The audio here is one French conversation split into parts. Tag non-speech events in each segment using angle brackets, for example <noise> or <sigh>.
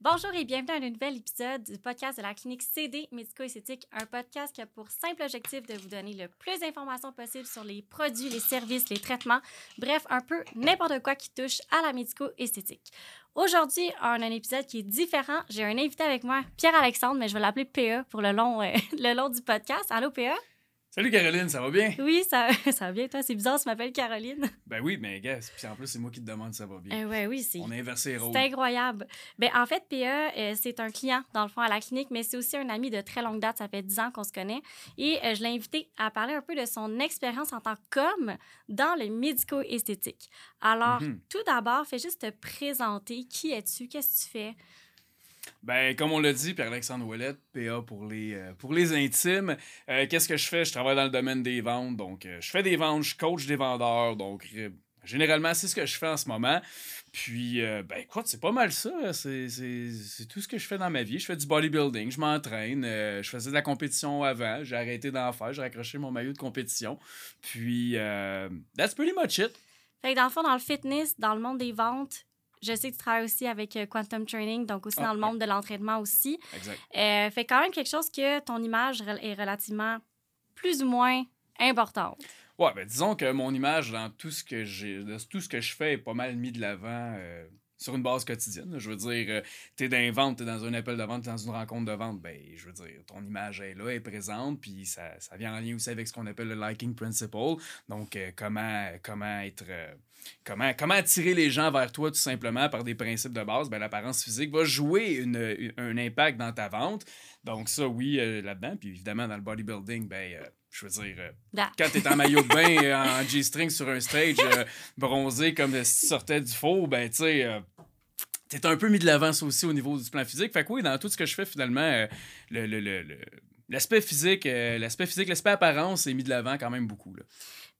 Bonjour et bienvenue à un nouvel épisode du podcast de la clinique CD Médico-Esthétique, un podcast qui a pour simple objectif de vous donner le plus d'informations possible sur les produits, les services, les traitements, bref, un peu n'importe quoi qui touche à la médico-esthétique. Aujourd'hui, on a un épisode qui est différent. J'ai un invité avec moi, Pierre-Alexandre, mais je vais l'appeler PA pour le long, euh, <laughs> le long du podcast. Allô, PA? Salut Caroline, ça va bien? Oui, ça, <laughs> ça va bien, toi? C'est bizarre, tu m'appelles Caroline. <laughs> Ben oui, mais gars, puis en plus, c'est moi qui te demande si ça va bien. Euh, ouais, oui, c'est. On a inversé les rôles. C'est incroyable. Ben, en fait, PA, euh, c'est un client, dans le fond, à la clinique, mais c'est aussi un ami de très longue date. Ça fait 10 ans qu'on se connaît. Et euh, je l'ai invité à parler un peu de son expérience en tant qu'homme dans le médico-esthétique. Alors, Mhm. tout d'abord, fais juste te présenter. Qui es-tu? Qu'est-ce que tu fais? Ben, comme on l'a dit, Pierre-Alexandre Ouellette, PA pour les, euh, pour les intimes. Euh, Qu'est-ce que je fais? Je travaille dans le domaine des ventes. Donc, euh, je fais des ventes, je coach des vendeurs. Donc, généralement, c'est ce que je fais en ce moment. Puis, ben, écoute, c'est pas mal ça. C'est c'est- tout ce que je fais dans ma vie. Je fais du bodybuilding, je m'entraîne. je faisais de la compétition avant. J'ai arrêté d'en faire. J'ai raccroché mon maillot de compétition. Puis, that's pretty much it. Fait que dans le fond, dans le fitness, dans le monde des ventes, je sais que tu travailles aussi avec euh, Quantum Training, donc aussi Ah, dans le ouais. monde de l'entraînement aussi. Exact. Euh, fait quand même quelque chose que ton image est relativement plus ou moins importante. Ouais, ben disons que mon image dans tout ce que j'ai, tout ce que je fais est pas mal mis de l'avant euh, sur une base quotidienne. Je veux dire, euh, t'es dans une vente, t'es dans un appel de vente, t'es dans une rencontre de vente, ben je veux dire, ton image est là, est présente, puis ça, ça vient en lien aussi avec ce qu'on appelle le liking principle. Donc euh, comment comment être euh, Comment, comment attirer les gens vers toi tout simplement par des principes de base? Ben, L'apparence physique va jouer une- un impact dans ta vente. Donc ça, oui, là-dedans. Puis évidemment, dans le bodybuilding, ben, je veux dire, euh, Da- quand t'es en maillot de bain, euh, en G-string sur un stage, euh, bronzé comme si tu sortais du four, ben, tu sais, euh, t'es un peu mis de l'avance aussi au niveau du plan physique. Fait que oui, dans tout ce que je fais, finalement, le, le- le- le- l'aspect physique, euh, l'aspect physique, l'aspect apparence est mis de l'avant quand même beaucoup. Là.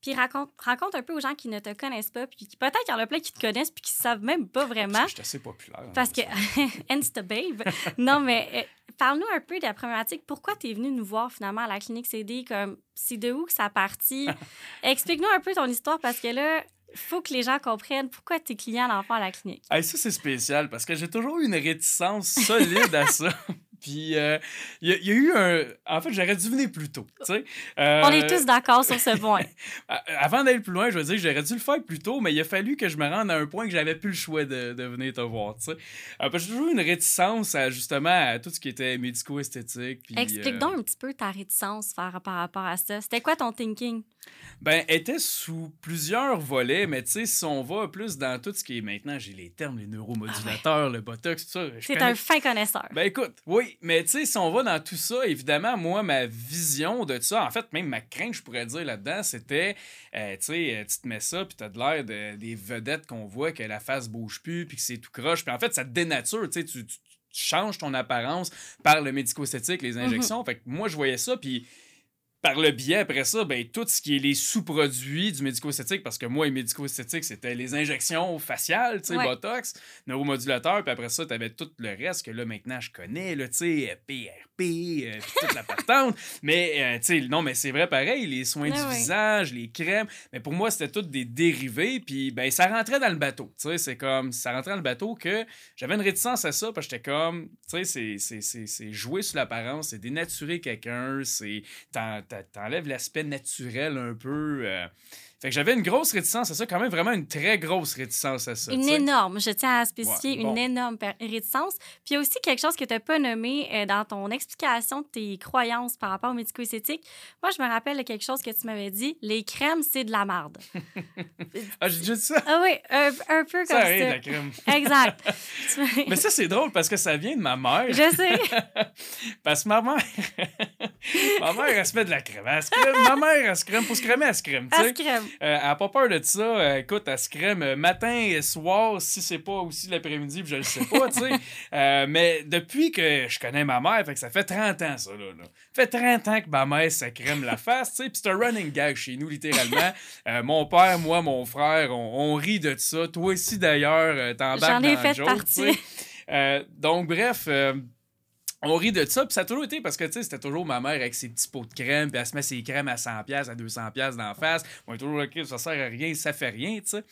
Puis raconte, raconte un peu aux gens qui ne te connaissent pas, puis qui- peut-être qu'il y en a plein qui te connaissent, puis qui ne savent même pas vraiment. Je suis assez populaire. hein, Parce que, <laughs> Insta Babe. non, mais euh, parle-nous un peu de la problématique. Pourquoi tu es venu nous voir finalement à la clinique CD? Comme, c'est de où que ça a parti? <laughs> Explique-nous un peu ton histoire parce que là, il faut que les gens comprennent pourquoi tu es client d'enfant à la clinique. Hey, ça, c'est spécial parce que j'ai toujours eu une réticence solide à ça. <laughs> Puis, euh, il y, a- il y a eu un. En fait, j'aurais dû venir plus tôt. Euh, On est tous d'accord sur ce point. <laughs> a- Avant d'aller plus loin, je veux dire, j'aurais dû le faire plus tôt, mais il a fallu que je me rende à un point que j'avais plus le choix de, de venir te voir. Euh, parce que j'ai toujours eu une réticence à, justement à tout ce qui était médico-esthétique. Explique euh, donc un petit peu ta réticence par, par rapport à ça. C'était quoi ton thinking? Ben, était sous plusieurs volets, mais tu sais, si on va plus dans tout ce qui est maintenant, j'ai les termes, les neuromodulateurs, le botox, tout ça. C'est connais un fin connaisseur. Ben écoute, oui, mais tu sais, si on va dans tout ça, évidemment, moi, ma vision de ça, en fait, même ma crainte, je pourrais dire là-dedans, c'était, euh, tu sais, euh, tu te mets ça, puis t'as de l'air de- des vedettes qu'on voit, que la face bouge plus, puis que c'est tout croche, puis en fait, ça te dénature, tu sais, tu changes ton apparence par le médico-esthétique, les injections. Fait que moi, je voyais ça, puis par le biais, après ça, ben, tout ce qui est les sous-produits du médico-esthétique, parce que moi, les médico-esthétiques, c'était les injections faciales, tu sais, Ouais. Botox, neuromodulateur, puis après ça, tu avais tout le reste que là, maintenant, je connais, là, tu sais, euh, PRP, euh, puis toute la patente. <laughs> Mais, euh, tu sais, non, mais c'est vrai pareil, les soins Ah du ouais. visage, les crèmes, mais pour moi, c'était tout des dérivés, puis ben, ça rentrait dans le bateau, tu sais, c'est comme, ça rentrait dans le bateau que j'avais une réticence à ça, parce que j'étais comme, tu sais, c'est- jouer sur l'apparence, c'est dénaturer quelqu'un, c'est t'enlèves l'aspect naturel un peu. euh. Fait que j'avais une grosse réticence à ça, quand même vraiment une très grosse réticence à ça. Une énorme, je tiens à spécifier, Ouais, bon. une énorme réticence. Puis il y a aussi quelque chose que tu n'as pas nommé euh, dans ton explication de tes croyances par rapport au médico-esthétique. Moi, je me rappelle de quelque chose que tu m'avais dit les crèmes, c'est de la marde. <laughs> <laughs> Ah, j'ai dit ça? ah oui, un, un peu Ça comme arrive, ça. la crème. <laughs> Exact. Mais ça, c'est drôle parce que ça vient de ma mère. je sais. Parce que ma mère, ma mère, elle se met de la crème. Elle se crème. Ma mère, elle se crème. Pour se crémer, elle se crème. sais. ce crème. Euh, elle n'a pas peur de ça. Euh, écoute, elle se crème euh, matin et soir, si c'est pas aussi l'après-midi, je le sais pas, tu sais. <laughs> Mais depuis que je connais ma mère, fait que ça fait 30 ans, ça, là. là. Ça fait 30 ans que ma mère, ça crème la face, tu sais. Puis c'est un running gag chez nous, littéralement. Mon père, moi, mon frère, on, on rit de ça. Toi aussi, d'ailleurs, t'embarques J'en ai dans fait joke, partie. Euh, donc, bref... euh, on rit de ça, puis ça a toujours été parce que, c'était toujours ma mère avec ses petits pots de crème, puis elle se met ses crèmes à 100$, à 200$ d'en face. On est toujours, OK, ça sert à rien, ça fait rien, tu sais.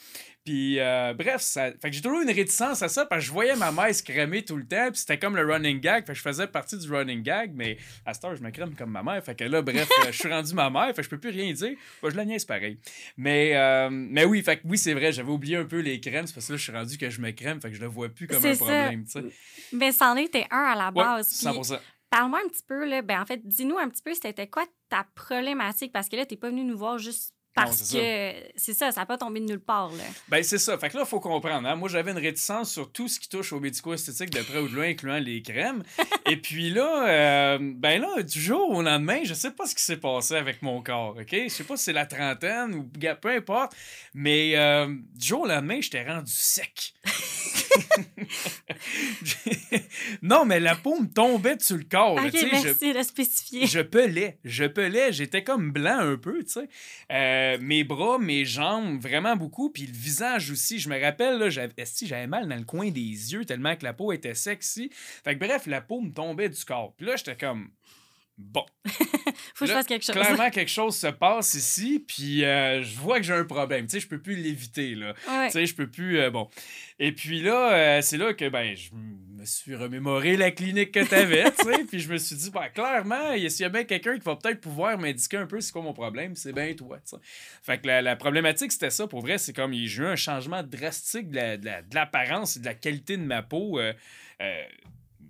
Puis, euh, bref, ça... fait que j'ai toujours eu une réticence à ça parce que je voyais ma mère se crémer tout le temps. Puis c'était comme le running gag. Fait que je faisais partie du running gag. Mais à cette heure, je me crème comme ma mère. Fait que là, bref, euh, je suis rendu ma mère. Fait que je peux plus rien dire. Moi, je la niaise pareil. Mais, euh, mais oui, fait que oui, c'est vrai. J'avais oublié un peu les crèmes. C'est parce que là, je suis rendu que je me crème. Fait que je le vois plus comme un ça. problème, tu sais. Mais c'en était un à la Ouais, base. Puis 100%. Parle-moi un petit peu, là. Ben, en fait, dis-nous un petit peu, c'était quoi ta problématique? Parce que là, t'es pas venu nous voir juste parce que c'est ça, ça n'a pas tombé de nulle part, là. Ben, c'est ça. Fait que là, il faut comprendre. hein. Moi, j'avais une réticence sur tout ce qui touche au médico-esthétique de près ou de loin, incluant les crèmes. Et puis là, euh, ben là, du jour au lendemain, je sais pas ce qui s'est passé avec mon corps, OK? Je sais pas si c'est la trentaine ou peu importe. Mais euh, du jour au lendemain, j'étais rendu sec. Non, mais la peau me tombait sur le corps. ok, sais, je- merci de spécifier. je pelais, je pelais, j'étais comme blanc un peu, tu sais. Euh, mes bras, mes jambes, vraiment beaucoup, puis le visage aussi. Je me rappelle, là, j'avais, esti, j'avais mal dans le coin des yeux tellement que la peau était sexy. Fait que bref, la peau me tombait du corps. Puis là, j'étais comme, bon, <laughs> Faut que je fasse quelque chose. clairement <laughs> quelque chose se passe ici, puis euh, je vois que j'ai un problème. Tu sais, je peux plus l'éviter, là. Ouais. Tu sais, je peux plus. euh, bon. Et puis là, euh, c'est là que ben, je me suis remémoré la clinique que t'avais, tu sais. Puis je me suis dit, ben, clairement, il y a- s'il y a bien quelqu'un qui va peut-être pouvoir m'indiquer un peu c'est quoi mon problème, c'est bien toi, tu sais. Fait que la, la problématique, c'était ça. Pour vrai, c'est comme j'ai eu un changement drastique de la- de la- de l'apparence et de la qualité de ma peau. euh,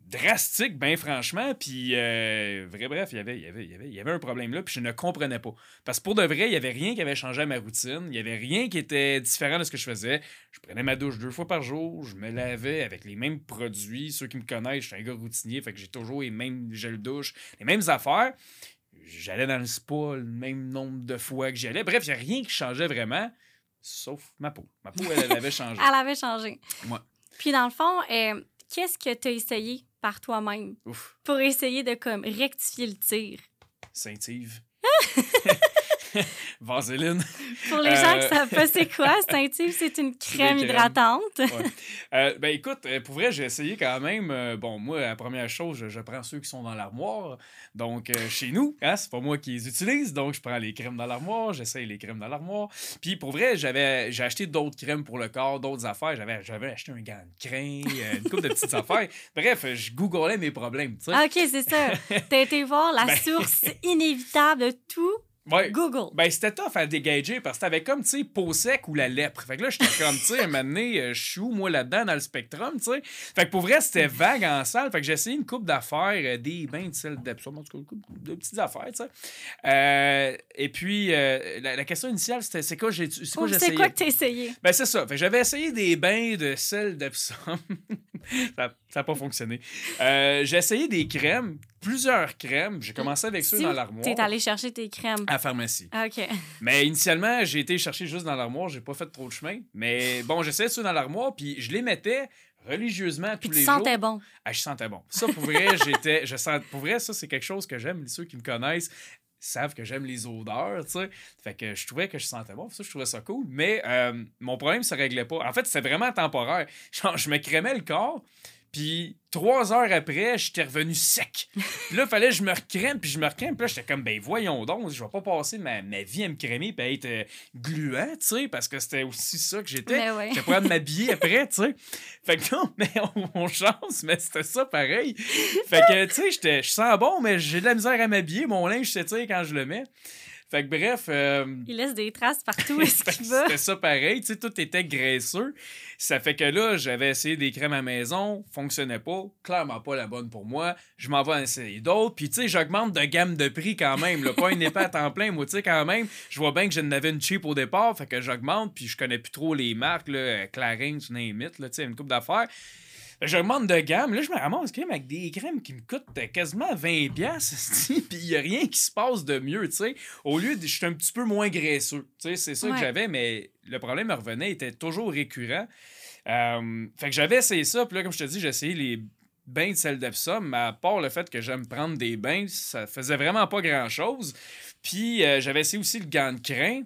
drastique, ben franchement. Puis, euh, vrai, bref, il y avait, y avait, y avait, il y avait un problème là, puis je ne comprenais pas. Parce que pour de vrai, il n'y avait rien qui avait changé à ma routine. Il n'y avait rien qui était différent de ce que je faisais. Je prenais ma douche deux fois par jour. Je me lavais avec les mêmes produits. Ceux qui me connaissent, je suis un gars routinier, fait que j'ai toujours les mêmes gels douche, les mêmes affaires. J'allais dans le spa le même nombre de fois que j'y allais. Bref, il n'y a rien qui changeait vraiment, sauf ma peau. Ma peau, elle, elle avait <laughs> changé. Elle avait changé. Ouais. Puis dans le fond, euh, qu'est-ce que tu as essayé? Par toi-même pour essayer de comme rectifier le tir? Saint-Yves. <laughs> <laughs> Vaseline. Pour les gens qui Euh, savent pas c'est <laughs> quoi, Saint-Yves, c'est une crème hydratante. Euh, ben écoute, euh, pour vrai, j'ai essayé quand même. bon, moi, la première chose, je, je prends ceux qui sont dans l'armoire. Donc, chez nous, hein, c'est pas moi qui les utilise. Donc, je prends les crèmes dans l'armoire, j'essaye les crèmes dans l'armoire. Puis, pour vrai, j'avais j'ai acheté d'autres crèmes pour le corps, d'autres affaires. J'avais j'avais acheté un gant de crin, une couple de petites <laughs> affaires. Bref, je googlais mes problèmes, tu sais. Ah, OK, c'est ça. T'as été voir la Ben- source inévitable de tout, Ouais. Google. Ben, c'était tough à dégager parce que t'avais comme, tu sais, peau sec ou la lèpre. Fait que là, j'étais comme, tu sais, un moment donné, euh, je suis où, moi, là-dedans, dans le spectrum, tu sais. Fait que pour vrai, c'était vague en salle. Fait que j'ai essayé une coupe d'affaires, euh, des bains de sel d'Epsom, en tout cas, une couple de petites affaires, tu sais. Euh, et puis, euh, la, la question initiale, c'était, c'est quoi j'ai c'est quoi c'est quoi que t'as essayé? Ben, c'est ça. Fait que j'avais essayé des bains de sel d'Epsom. <laughs> ça n'a pas fonctionné. Euh, j'ai essayé des crèmes, plusieurs crèmes. J'ai commencé avec ceux Si dans l'armoire. T'es allé chercher tes crèmes. À la pharmacie. Ah, OK. <laughs> Mais initialement, j'ai été chercher juste dans l'armoire, j'ai pas fait trop de chemin. Mais bon, j'essayais ça dans l'armoire, puis je les mettais religieusement tous Puis tu les jours. sentais bon. Ah, je sentais bon. Ça, pour vrai, <laughs> j'étais. Je sens, pour vrai, ça, c'est quelque chose que j'aime. Ceux qui me connaissent savent que j'aime les odeurs, tu sais. Fait que je trouvais que je sentais bon. Ça, je trouvais ça cool. Mais euh, mon problème se réglait pas. En fait, c'était vraiment temporaire. Genre, je me crémais le corps. Puis trois heures après, j'étais revenu sec. Puis là, il fallait que je me recrème, puis je me recrème. Puis là, j'étais comme, ben voyons donc, je vais pas passer ma, ma vie à me crémer puis à être euh, gluant, tu sais, parce que c'était aussi ça que j'étais. Mais ouais. J'étais pas de m'habiller après, tu sais. Fait que non, <laughs> mais on, on chance, mais c'était ça pareil. Fait que, tu sais, je sens bon, mais j'ai de la misère à m'habiller. Mon linge s'étire quand je le mets. Fait que bref. euh, Il laisse des traces partout où <laughs> est-ce qu'il va? C'était ça pareil, tu sais, tout était graisseux. Ça fait que là, j'avais essayé des crèmes à maison, fonctionnait pas, clairement pas la bonne pour moi. Je m'en vais en essayer d'autres, puis tu sais, j'augmente de gamme de prix quand même, là, pas une épée à temps plein, moi, tu sais, quand même, je vois bien que j'en avais une cheap au départ, fait que j'augmente, puis je connais plus trop les marques, là, Clarins, name it, là, tu sais, une coupe d'affaires. J'augmente de gamme. Là, je me ramasse quand même avec des crèmes qui me coûtent quasiment 20$, <laughs> esti, puis il n'y a rien qui se passe de mieux, tu sais. Au lieu de. Je suis un petit peu moins graisseux. Tu sais, c'est ça que j'avais, mais le problème me revenait, était toujours récurrent. Euh, fait que j'avais essayé ça, puis là, comme je te dis, j'ai essayé les bains de sel d'Epsom, mais à part le fait que j'aime prendre des bains, ça faisait vraiment pas grand-chose. Puis euh, j'avais essayé aussi le gant de crin.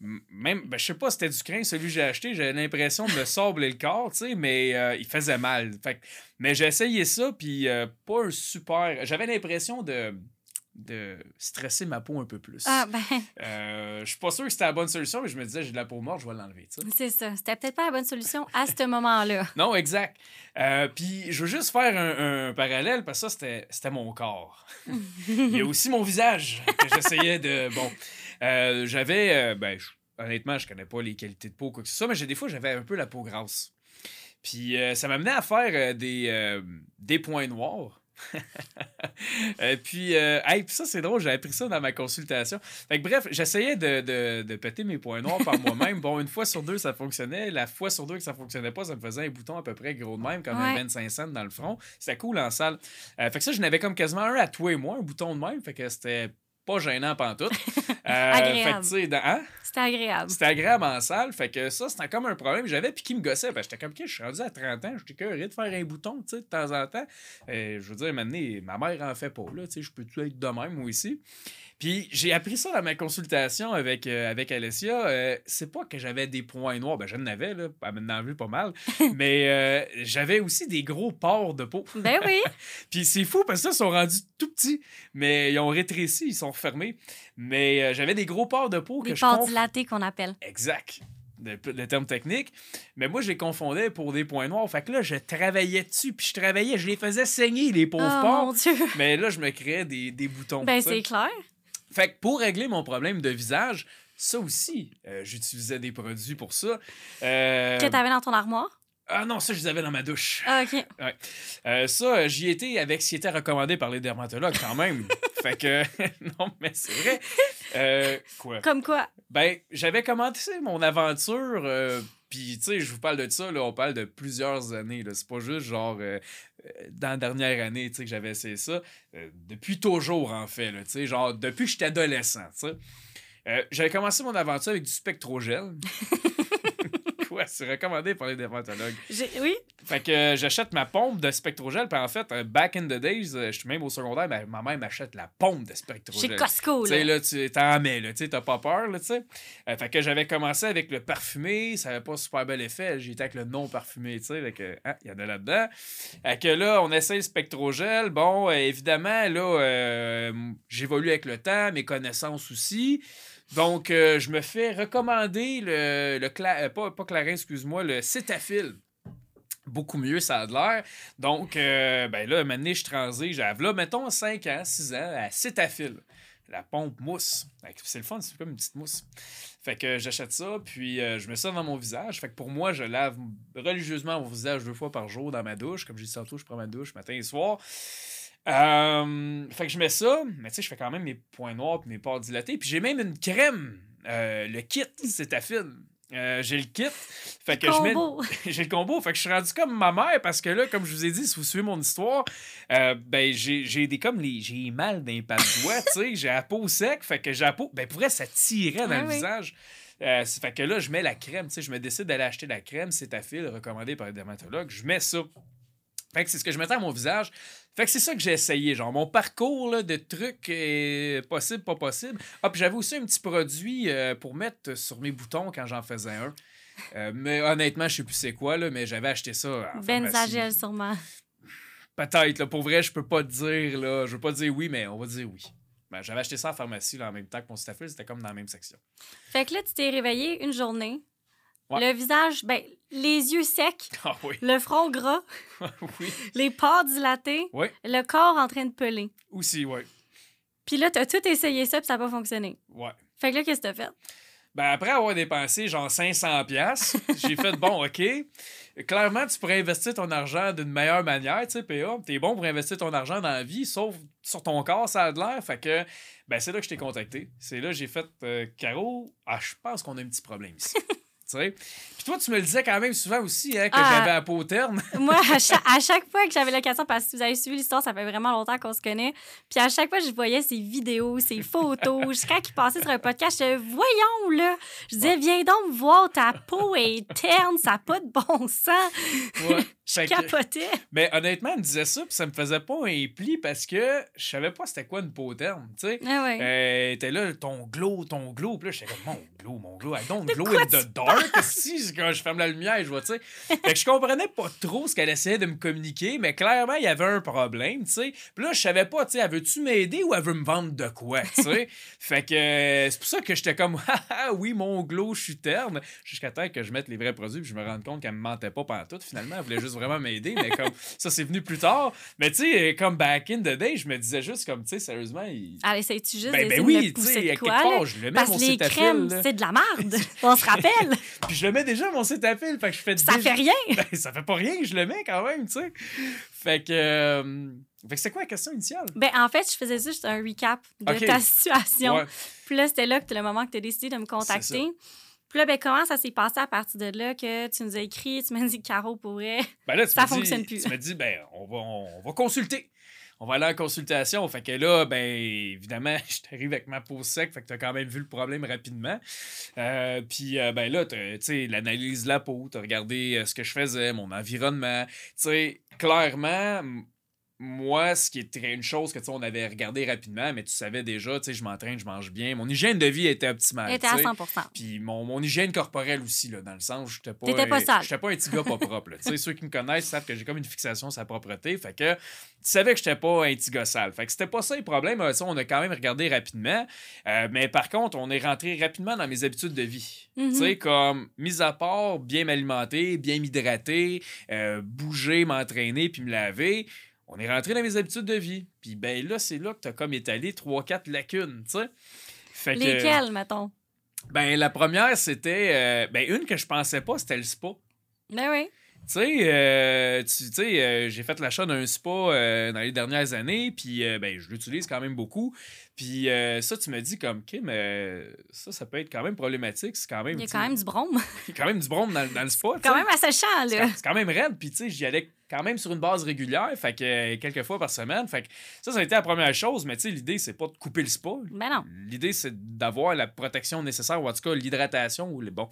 Même, ben, je sais pas c'était du crin, celui que j'ai acheté, j'avais l'impression de me sabler le corps, tu sais, mais euh, il faisait mal. Fait mais j'ai essayé ça, puis euh, pas un super. J'avais l'impression de de stresser ma peau un peu plus. Ah, ben, Euh, je suis pas sûr que c'était la bonne solution, mais je me disais, j'ai de la peau morte, je vais l'enlever. tu sais. c'est ça. C'était peut-être pas la bonne solution à ce moment-là. <laughs> Non, exact. Euh, Puis je veux juste faire un, un parallèle parce que ça, c'était- c'était mon corps. <laughs> Il y a aussi mon visage que j'essayais de. Bon, euh, j'avais. euh, ben, je- honnêtement, je connais pas les qualités de peau, quoi que ce soit, mais j'ai des fois, j'avais un peu la peau grasse. Puis euh, ça m'amenait à faire euh, des, euh, des points noirs. <laughs> Puis, euh, hey, puis ça, c'est drôle, j'ai appris ça dans ma consultation. Fait que, bref, j'essayais de, de, de péter mes points noirs par moi-même. Bon, une fois sur deux, ça fonctionnait. La fois sur deux que ça fonctionnait pas, ça me faisait un bouton à peu près gros de même, comme un Ouais. 25 cents dans le front. C'était cool en salle. Fait que ça, je n'avais comme quasiment un à toi et moi, un bouton de même. Fait que c'était pas gênant pantoute. <laughs> Euh, Agréable. Hein? C'était agréable. C'était agréable en salle. Fait que ça, c'était comme un problème j'avais puis qui me gossait. Que j'étais comme, OK, je suis rendu à 30 ans, j'étais curieux de faire un bouton, tu sais, de temps en temps. Euh, je veux dire, maintenant, ma mère en fait pas, là, tu sais, je peux-tu être de même, moi aussi? Puis j'ai appris ça dans ma consultation avec, euh, avec Alessia. Euh, c'est pas que j'avais des points noirs, ben j'en avais, là, a vu pas mal, <laughs> mais euh, j'avais aussi des gros pores de peau. Ben oui. <laughs> Puis c'est fou parce que ça, ils sont rendus tout petits, mais ils ont rétréci, ils sont refermés. Mais euh, j'avais des gros pores de peau Des que je pores conf- dilatés qu'on appelle. Exact. Le, terme technique. Mais moi, je les confondais pour des points noirs. Fait que là, je travaillais dessus, puis je travaillais, je les faisais saigner, les pauvres Oh mon. Dieu. Mais là, je me créais des, des boutons. Ben, c'est clair. Fait que pour régler mon problème de visage, ça aussi, euh, j'utilisais des produits pour ça. Euh, Que t'avais dans ton armoire? Ah non, ça, je les avais dans ma douche. Ah, OK. Euh, ça, j'y étais avec ce qui était recommandé par les dermatologues quand même. <laughs> fait que, <laughs> non, mais c'est vrai. Euh, quoi? Comme quoi? Ben, j'avais commencé mon aventure, euh, tu sais, je vous parle de ça, là, on parle de plusieurs années. C'est pas juste genre euh, euh, dans la dernière année, que j'avais essayé ça. Euh, depuis toujours, en fait, là, genre depuis que j'étais adolescent. Euh, j'avais commencé mon aventure avec du spectrogel. <laughs> <laughs> C'est recommandé par les dermatologues. Oui? Fait que euh, j'achète ma pompe de spectrogel, puis en fait, euh, back in the days, euh, je suis même au secondaire, ben, ma mère m'achète la pompe de spectrogel. Chez Costco, Tu sais, là. là, tu t'en mets, là, tu sais, t'as pas peur, là, tu sais. Fait que j'avais commencé avec le parfumé, ça avait pas super bel effet. J'étais avec le non parfumé, tu sais, fait que, hein, il y en a là-dedans. Fait que là, on essaye le spectrogel. Bon, évidemment, là, j'évolue avec le temps, mes connaissances aussi. Donc, euh, je me fais recommander le, le Cla- euh, pas, pas Clarins, excuse-moi, le Cétafil. Beaucoup mieux, ça a de l'air. Donc, euh, ben là, maintenant, je transais, j'avais là, mettons, 5 ans, 6 ans, à Cétafil. La pompe mousse. Que C'est le fun, c'est comme une petite mousse. Fait que j'achète ça, puis euh, je mets ça dans mon visage. Fait que pour moi, je lave religieusement mon visage deux fois par jour dans ma douche. Comme j'ai dit tantôt, je prends ma douche matin et soir. Euh, fait que je mets ça, mais tu sais, je fais quand même mes points noirs puis mes pores dilatés. Puis j'ai même une crème, euh, le kit, c'est fil. Euh, j'ai le kit. Fait que je mets. <laughs> J'ai le combo. Fait que je suis rendu comme ma mère parce que là, comme je vous ai dit, si vous suivez mon histoire, euh, ben j'ai des comme les. J'ai mal les pattes de doigts, tu sais. J'ai la peau sec. Fait que j'ai la peau. Ben pour vrai, ça tirait dans le oui. visage. Euh, fait que là, je mets la crème, tu sais. Je me décide d'aller acheter la crème, c'est recommandée par les dermatologues. Je mets ça. Fait que c'est ce que je mettais à mon visage. Fait que c'est ça que j'ai essayé, genre mon parcours là, de trucs euh, possible, pas possible. Ah, puis j'avais aussi un petit produit euh, pour mettre sur mes boutons quand j'en faisais un. Euh, mais honnêtement, je sais plus c'est quoi, là, mais j'avais acheté ça. en Benzagel, sûrement. Peut-être, là, pour vrai, je peux pas te dire, là, je veux pas dire oui, mais on va dire oui. Ben, j'avais acheté ça en pharmacie là, en même temps que mon Cetaphil, c'était comme dans la même section. Fait que là, tu t'es réveillé une journée. Ouais. Le visage, ben, les yeux secs, <laughs> Ah oui, le front gras, <laughs> oui, <laughs> les pores dilatés, oui, le corps en train de peler. aussi, oui, Puis là, t'as tout essayé ça, puis ça n'a pas fonctionné. ouais. Fait que là, qu'est-ce que t'as fait? Ben, après avoir dépensé genre 500 pièces, j'ai fait bon, OK. Clairement, tu pourrais investir ton argent d'une meilleure manière, tu sais, PA. T'es bon pour investir ton argent dans la vie, sauf sur ton corps, ça a de l'air. Fait que, ben, c'est là que je t'ai contacté. C'est là que j'ai fait, euh, Caro, ah, je pense qu'on a un petit problème ici. Tu sais. Puis toi, tu me le disais quand même souvent aussi, hein, que Ah. j'avais la peau terne. <laughs> Moi, à chaque, à <laughs> chaque fois que j'avais l'occasion, parce que si vous avez suivi l'histoire, ça fait vraiment longtemps qu'on se connaît. Puis à chaque fois, je voyais ses vidéos, ses photos. <laughs> Jusqu'à qu'il passait sur un podcast, je disais, voyons là. Je disais, viens donc me voir, ta peau est terne, ça n'a pas de bon sens. Ouais. Je Fait que- capotais. Mais honnêtement, elle me disait ça, puis ça me faisait pas un pli parce que je savais pas c'était quoi une peau terne, tu sais. Ah ouais. Euh, t'es là, ton glow, ton glow. Puis là, j'étais comme, mon glow, mon glow. I don't glow in the dark. Si, quand je ferme la lumière, je vois, tu sais. Fait que je comprenais pas trop ce qu'elle essayait de me communiquer, mais clairement, il y avait un problème, tu sais. Puis là, je savais pas, tu sais, elle veut-tu m'aider ou elle veut me vendre de quoi, tu sais? <laughs> fait que euh, c'est pour ça que j'étais comme, <laughs> ah ah, oui, mon glow, je suis terne. Jusqu'à temps que je mette les vrais produits, puis je me rende compte qu'elle me mentait pas pendant tout. Finalement, elle voulait juste vraiment m'aider, mais comme <laughs> ça, c'est venu plus tard. Mais tu sais, comme back in the day, je me disais juste comme, tu sais, sérieusement, il. Allez, essayes-tu juste Ben, ben de oui, tu pousser sais, quelque part, je le mets Parce mon que les crèmes, c'est de la merde. On se rappelle. Puis je le mets déjà mon cétafil, fait que je fais Ça déjà- fait rien. <laughs> Ben, ça fait pas rien, je le mets quand même, tu sais. Fait que. euh, Fait que c'est quoi la question initiale? Ben, en fait, je faisais juste un recap de ta situation. Ouais. Puis là, c'était là que le moment que tu as décidé de me contacter. Puis là, ben, comment ça s'est passé à partir de là que tu nous as écrit, tu m'as dit Caro pourrait. Ben là, tu Ça fonctionne plus? Tu me dis, ben, on va, on, va consulter. On va aller en consultation. Fait que là, ben, évidemment, <laughs> je t'arrive avec ma peau sec. Fait que t'as quand même vu le problème rapidement. Euh, puis, euh, ben là, t'as, tu sais, l'analyse de la peau, t'as regardé euh, ce que je faisais, mon environnement. Tu clairement, moi, ce qui était une chose que, tu on avait regardé rapidement, mais tu savais déjà, tu sais, je m'entraîne, je mange bien. Mon hygiène de vie était optimale. Elle était à sais. 100 Puis mon, mon hygiène corporelle aussi, là, dans le sens où j'étais pas. T'étais pas sale. J'étais pas un petit gars pas propre. Tu sais, <laughs> ceux qui me connaissent savent que j'ai comme une fixation sur la propreté. Fait que tu savais que j'étais pas un petit gars sale. Fait que c'était pas ça le problème. Euh, ça, on a quand même regardé rapidement. Euh, mais par contre, on est rentré rapidement dans mes habitudes de vie. Mhm. Tu sais, comme, mis à part bien m'alimenter, bien m'hydrater, euh, bouger, m'entraîner, puis me laver. On est rentré dans mes habitudes de vie. Puis ben là, c'est là que t'as comme étalé 3-4 lacunes, tu sais. Fait que- Lesquelles, mettons? ben, la première, c'était. euh, ben, une que je pensais pas, c'était le spa. Ben oui. Tu sais, euh, tu sais, euh, j'ai fait l'achat d'un spa euh, dans les dernières années, puis euh, ben, je l'utilise quand même beaucoup. Puis euh, ça, tu me dis comme, OK, mais ça, ça peut être quand même problématique. C'est quand même. Il y a quand même du brome. <laughs> il y a quand même du brome dans, dans le spa. tu quand même assez chant, C'est là. c'est quand même raide, puis tu sais, j'y allais quand même sur une base régulière, fait que euh, quelques fois par semaine. Fait que ça, ça a été la première chose, mais tu sais, l'idée, c'est pas de couper le spa. Ben non. L'idée, c'est d'avoir la protection nécessaire, ou en tout cas l'hydratation ou bon.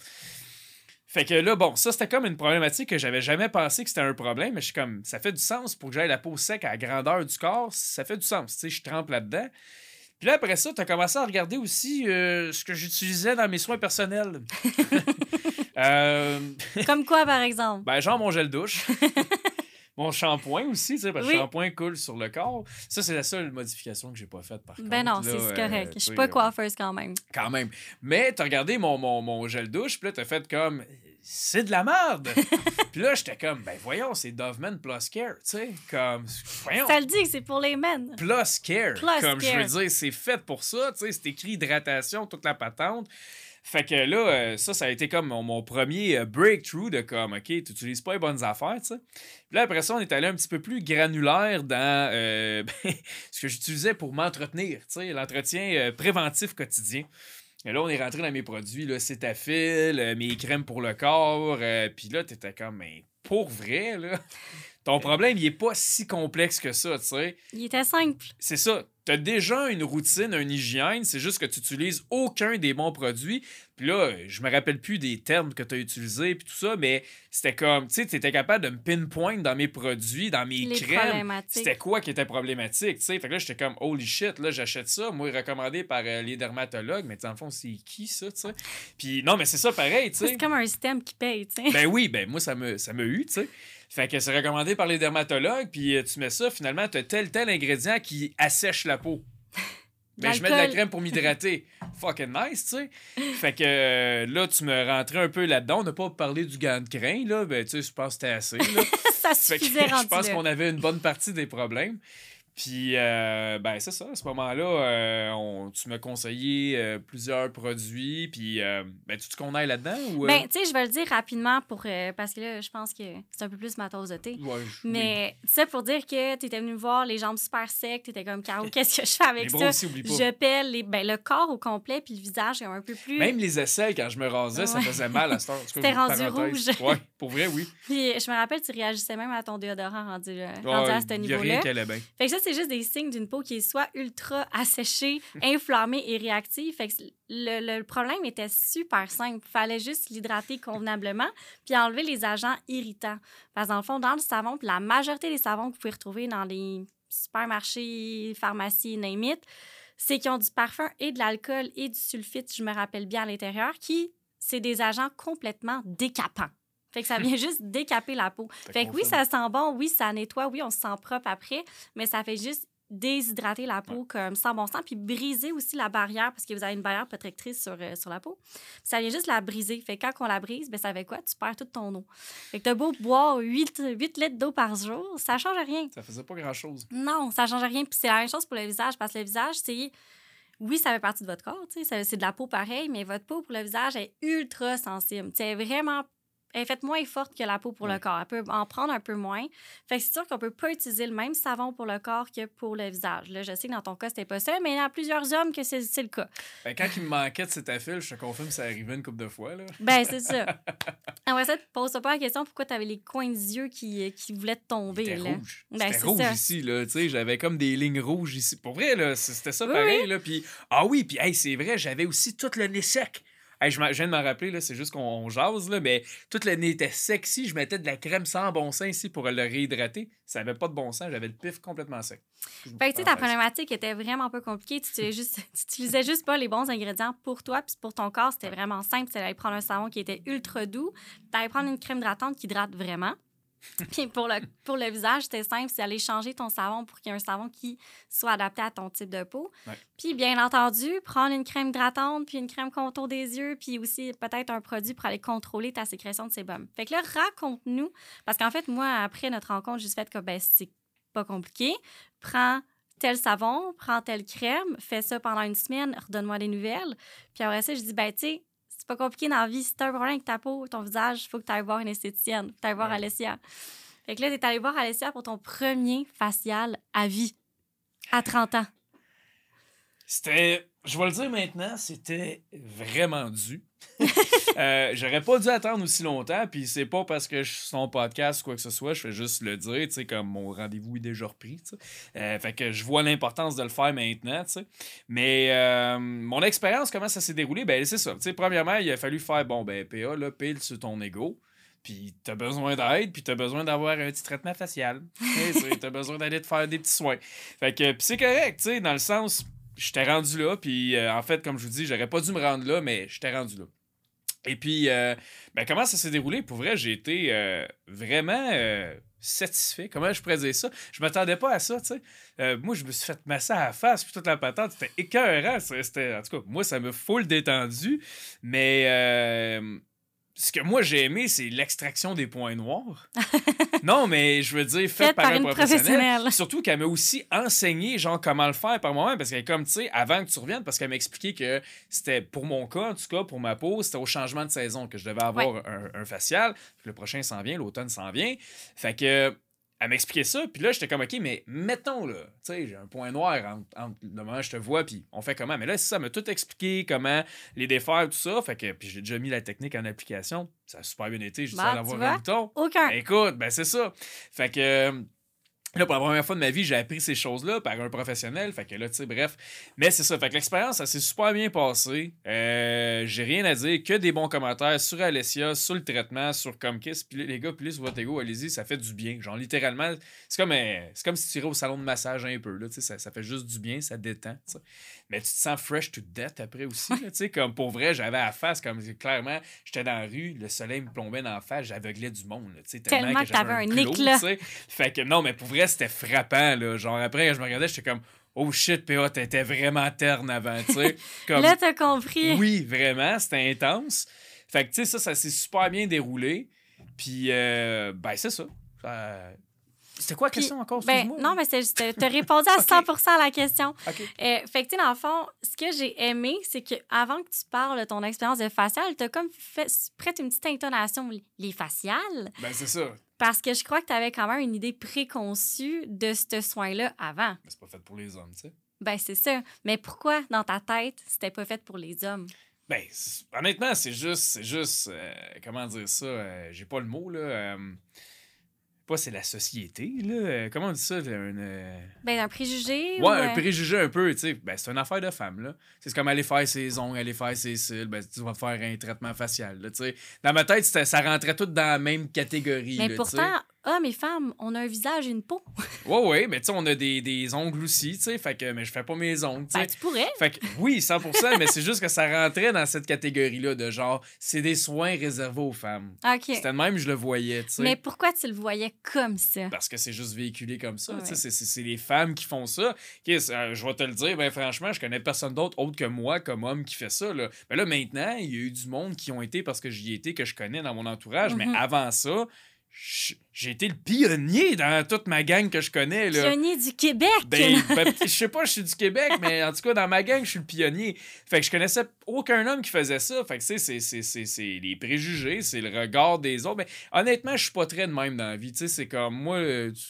Fait que là, bon, ça, c'était comme une problématique que j'avais jamais pensé que c'était un problème, mais je suis comme, ça fait du sens pour que j'aille la peau sec à la grandeur du corps, ça fait du sens, tu sais, je trempe là-dedans. Puis là, après ça, tu as commencé à regarder aussi euh, ce que j'utilisais dans mes soins personnels. <laughs> Euh, Comme quoi, par exemple? ben, genre mon gel douche. <laughs> mon shampoing aussi, tu sais, parce que Oui. le shampoing coule sur le corps. Ça, c'est la seule modification que j'ai pas faite, par Ben contre. non, c'est euh, correct. tu Je suis pas euh, coiffeuse quand même. quand même. Mais t'as regardé mon, mon, mon gel douche, puis là, t'as fait comme. C'est de la merde! <laughs> puis là, j'étais comme, ben voyons, c'est Doveman Plus Care, tu sais. Comme, voyons. Ça le dit que c'est pour les men. Plus Care. Plus comme je Care. veux dire, c'est fait pour ça, tu sais. C'est écrit hydratation, toute la patente. Fait que là, euh, ça, ça a été comme mon, mon premier euh, breakthrough de comme, OK, tu n'utilises pas les bonnes affaires, tu sais. Puis là, après ça, on est allé un petit peu plus granulaire dans euh, <laughs> ben, ce que j'utilisais pour m'entretenir, tu sais, l'entretien préventif quotidien. Et là, on est rentré dans mes produits, là, Cétafil, euh, mes crèmes pour le corps. euh, Puis là, t'étais comme, mais pour vrai, là, ton problème, il est pas si complexe que ça, tu sais. Il était simple. C'est ça. Tu as déjà une routine, une hygiène, c'est juste que tu utilises aucun des bons produits. Puis là, je me rappelle plus des termes que tu as utilisés puis tout ça, mais c'était comme, tu sais, tu étais capable de me pinpoint dans mes produits, dans mes Les crèmes. C'était quoi qui était problématique, tu sais. Fait que là, j'étais comme, holy shit, là, j'achète ça. Moi, recommandé par euh, les dermatologues, mais dans le fond, c'est qui ça, tu sais? Puis non, mais c'est ça pareil, tu sais. C'est comme un système qui paye, tu sais. Ben oui, ben moi, ça me, ça eu, tu sais. Fait que c'est recommandé par les dermatologues, puis euh, tu mets ça, finalement, tu as tel, tel ingrédient qui assèche la peau. <laughs> Ben, je mets de la crème pour m'hydrater. <laughs> Fucking nice, tu sais. Fait que euh, là, tu me rentrais un peu là-dedans. On n'a pas parlé du gant de crin, là. Ben, tu sais, je pense que c'était assez, là. <laughs> ça Fait que je pense qu'on avait une bonne partie des problèmes. Puis, euh, ben, c'est ça. À ce moment-là, euh, on- tu m'as conseillé euh, plusieurs produits. Puis, ben, tu te qu'on aille là-dedans? Ou? Ben, tu sais, je vais le dire rapidement pour, parce que là, je pense que c'est un peu plus ma tasse de thé. Ouais, je- oui. Mais ça pour dire que tu étais venu me voir les jambes super secs, tu étais comme Caro, <laughs> qu'est-ce que je fais avec ça? aussi. Je pèle les, ben, le corps au complet puis le visage comme un peu plus. Même les aisselles, quand je me rasais, ça faisait mal à cette heure. C'était rendu parenthèse. rouge. <laughs> Ouais, pour vrai, oui. Puis je me rappelle, tu réagissais même à ton déodorant rendu, Ouais, à ce niveau-là. Fait que ça, c'est juste des signes d'une peau qui est soit ultra asséchée, <laughs> inflammée et réactive. Fait que le, le problème était super simple. Il fallait juste l'hydrater convenablement puis enlever les agents irritants. Parce que dans le fond, dans le savon, puis la majorité des savons que vous pouvez retrouver dans les supermarchés, pharmacies, name it, c'est qu'ils ont du parfum et de l'alcool et du sulfite, je me rappelle bien, à l'intérieur, qui, c'est des agents complètement décapants. Fait que ça vient <laughs> juste décaper la peau. Fait que oui, ça sent bon, oui, ça nettoie, oui, on se sent propre après, mais ça fait juste déshydrater la peau comme sans bon sens, puis briser aussi la barrière, parce que vous avez une barrière protectrice sur, euh, sur la peau. Ça vient juste la briser. Fait que quand on la brise, ben, ça fait quoi? Tu perds toute ton eau. Fait que t'as beau boire 8, 8 litres d'eau par jour, ça change rien. Ça faisait pas grand-chose. Non, ça change rien. Puis c'est la même chose pour le visage, parce que le visage, c'est... Oui, ça fait partie de votre corps, c'est de la peau pareil, mais votre peau pour le visage est ultra sensible. C'est vraiment elle est faite moins forte que la peau pour le corps. Elle peut en prendre un peu moins. Fait que c'est sûr qu'on peut pas utiliser le même savon pour le corps que pour le visage. Là, je sais que dans ton cas, c'était pas ça, mais il y a plusieurs hommes que c'est, le cas. Ben, quand il me manquait de cet affil, je te confirme que ça arrivait une couple de fois. Là. Ben, c'est ça. <laughs> Après ça, pose-toi pas la question pourquoi tu avais les coins des yeux qui, qui voulaient te tomber. C'était là. rouge. Ben, c'était rouge ici. Là, j'avais comme des lignes rouges ici. Pour vrai, là, c'était ça pareil. Là, puis, ah oui, puis hey, c'est vrai, j'avais aussi tout le nez sec je, viens de m'en rappeler, c'est juste qu'on jase, là, mais tout le nez était sexy. Je mettais de la crème sans bon sens ici pour le réhydrater. Ça n'avait pas de bon sens. J'avais le pif complètement sec. Fait tu sais, ta problématique était vraiment peu compliquée. Tu utilisais juste, <laughs> juste pas les bons ingrédients pour toi. Puis pour ton corps, c'était vraiment simple. Tu allais prendre un savon qui était ultra doux. Tu allais prendre une crème hydratante qui hydrate vraiment. <laughs> Puis pour le, pour le visage, c'était simple, c'est aller changer ton savon pour qu'il y ait un savon qui soit adapté à ton type de peau. Puis bien entendu, prendre une crème hydratante, puis une crème contour des yeux, puis aussi peut-être un produit pour aller contrôler ta sécrétion de sébum. Fait que là, raconte-nous, parce qu'en fait, moi, après notre rencontre, j'ai fait que ben, c'est pas compliqué. Prends tel savon, prends telle crème, fais ça pendant une semaine, redonne-moi des nouvelles. Puis après ça, je dis, ben, tu sais, c'est pas compliqué dans la vie. Si t'as un problème avec ta peau, ton visage, il faut que tu ailles voir une esthéticienne, que tu ailles voir Alessia. Fait que là, t'es allé voir Alessia pour ton premier facial à vie, à 30 ans. C'était, je vais le dire maintenant, c'était vraiment dû. <laughs> euh, J'aurais pas dû attendre aussi longtemps, puis c'est pas parce que je suis son podcast ou quoi que ce soit, je fais juste le dire, tu sais, comme mon rendez-vous est déjà repris, tu sais. Euh, fait que je vois l'importance de le faire maintenant, tu sais. Mais euh, mon expérience, comment ça s'est déroulé? Ben, c'est ça. Tu sais, premièrement, il a fallu faire, bon, ben, PA, là, pile sur ton ego. Puis t'as besoin d'aide, puis t'as besoin d'avoir un petit traitement facial. <laughs> t'as besoin d'aller te faire des petits soins. Fait que, c'est correct, tu sais, dans le sens j'étais rendu là, puis euh, en fait, comme je vous dis, j'aurais pas dû me rendre là, mais j'étais rendu là. Et puis, euh, ben, comment ça s'est déroulé? Pour vrai, j'ai été euh, vraiment satisfait. Comment je pourrais dire ça? Je m'attendais pas à ça, tu sais. moi, je me suis fait masser à la face, puis toute la patate, c'était écœurant. C'était, en tout cas, moi, ça me full détendu, mais ce que moi j'ai aimé, c'est l'extraction des points noirs. <laughs> non, mais je veux dire, fait par, un professionnel. Surtout qu'elle m'a aussi enseigné, genre, comment le faire par moi-même. Parce qu'elle, comme, tu sais, avant que tu reviennes, parce qu'elle m'a expliqué que c'était, pour mon cas, en tout cas, pour ma peau, c'était au changement de saison que je devais avoir un, un, facial. Le prochain s'en vient, l'automne s'en vient. Fait que elle m'expliquait ça, puis là, j'étais comme, OK, mais mettons, là, tu sais, j'ai un point noir entre, le moment où je te vois, puis on fait comment? Mais là, ça, m'a tout expliqué, comment les défaire, tout ça. Fait que, puis j'ai déjà mis la technique en application. Ça a super bien été, j'ai bah, d'avoir un bouton. Aucun. écoute, ben c'est ça. Fait que Là, pour la première fois de ma vie, j'ai appris ces choses-là par un professionnel. Fait que là, tu sais, bref. Mais c'est ça. Fait que l'expérience, ça s'est super bien passé. Euh, j'ai rien à dire. Que des bons commentaires sur Alessia, sur le traitement, sur Comkiss. Puis les gars, plus votre ego, allez-y, ça fait du bien. Genre, littéralement, c'est comme, euh, c'est comme si tu irais au salon de massage un peu. Là, ça, ça fait juste du bien, ça détend. Mais tu te sens fresh to death après aussi. tu sais, comme pour vrai, j'avais à la face, comme clairement, j'étais dans la rue, le soleil me plombait dans la face, j'aveuglais du monde. tellement, tellement que, t'avais un, un éclat. Fait que non, mais pour vrai, c'était frappant. Là. Genre, après, quand je me regardais, j'étais comme. Oh shit, PA, t'étais vraiment terne avant, tu sais. <laughs> Comme... Là, t'as compris. Oui, vraiment, c'était intense. Fait que, tu sais, ça, ça s'est super bien déroulé. Puis, euh, ben, c'est ça. C'était quoi la question encore? Ben, non, mais c'est juste, tu as répondu à <laughs> 100% à la question. Euh, fait que, tu dans le fond, ce que j'ai aimé, c'est qu'avant que tu parles de ton expérience de facial, tu as comme fait, prête une petite intonation, les faciales. Ben, c'est ça. Parce que je crois que tu avais quand même une idée préconçue de ce soin-là avant. Mais c'est pas fait pour les hommes, tu sais. Ben, c'est ça. Mais pourquoi, dans ta tête, c'était pas fait pour les hommes? Ben, honnêtement, c'est juste, c'est juste, euh, comment dire ça, euh, j'ai pas le mot, là. Pas c'est la société, là. euh, Comment on dit ça? Un, euh, Ben, un préjugé. Ouais, ou, un euh, préjugé un peu, tu sais. Ben, c'est une affaire de femme, là. C'est comme aller faire ses ongles, aller faire ses cils, ben, tu vas faire un traitement facial, là, tu sais. Dans ma tête, ça rentrait tout dans la même catégorie, Mais là, tu sais. Hommes et femmes, on a un visage et une peau. <laughs> Ouais, ouais, mais tu sais, on a des, des ongles aussi, tu sais. Fait que, mais je fais pas mes ongles, tu sais. Ben, tu pourrais. Fait que oui, 100%, mais c'est juste que ça rentrait dans cette catégorie-là de genre, c'est des soins réservés aux femmes. OK. C'était de même, je le voyais, tu sais. Mais pourquoi tu le voyais comme ça? Parce que c'est juste véhiculé comme ça. tu sais. C'est, c'est- c'est les femmes qui font ça. Euh, je vais te le dire, ben franchement, je connais personne d'autre autre que moi comme homme qui fait ça. Là. Ben là, maintenant, il y a eu du monde qui ont été parce que j'y étais, que je connais dans mon entourage. Mhm. Mais avant ça, j'ai été le pionnier dans toute ma gang que je connais. Là. Pionnier du Québec! Ben, ben, je sais pas, je suis du Québec, <laughs> mais en tout cas, dans ma gang, je suis le pionnier. Fait que je connaissais aucun homme qui faisait ça. Fait que, tu sais, c'est- les préjugés, c'est le regard des autres. Mais honnêtement, je suis pas très de même dans la vie. Tu sais, c'est comme moi, euh, tu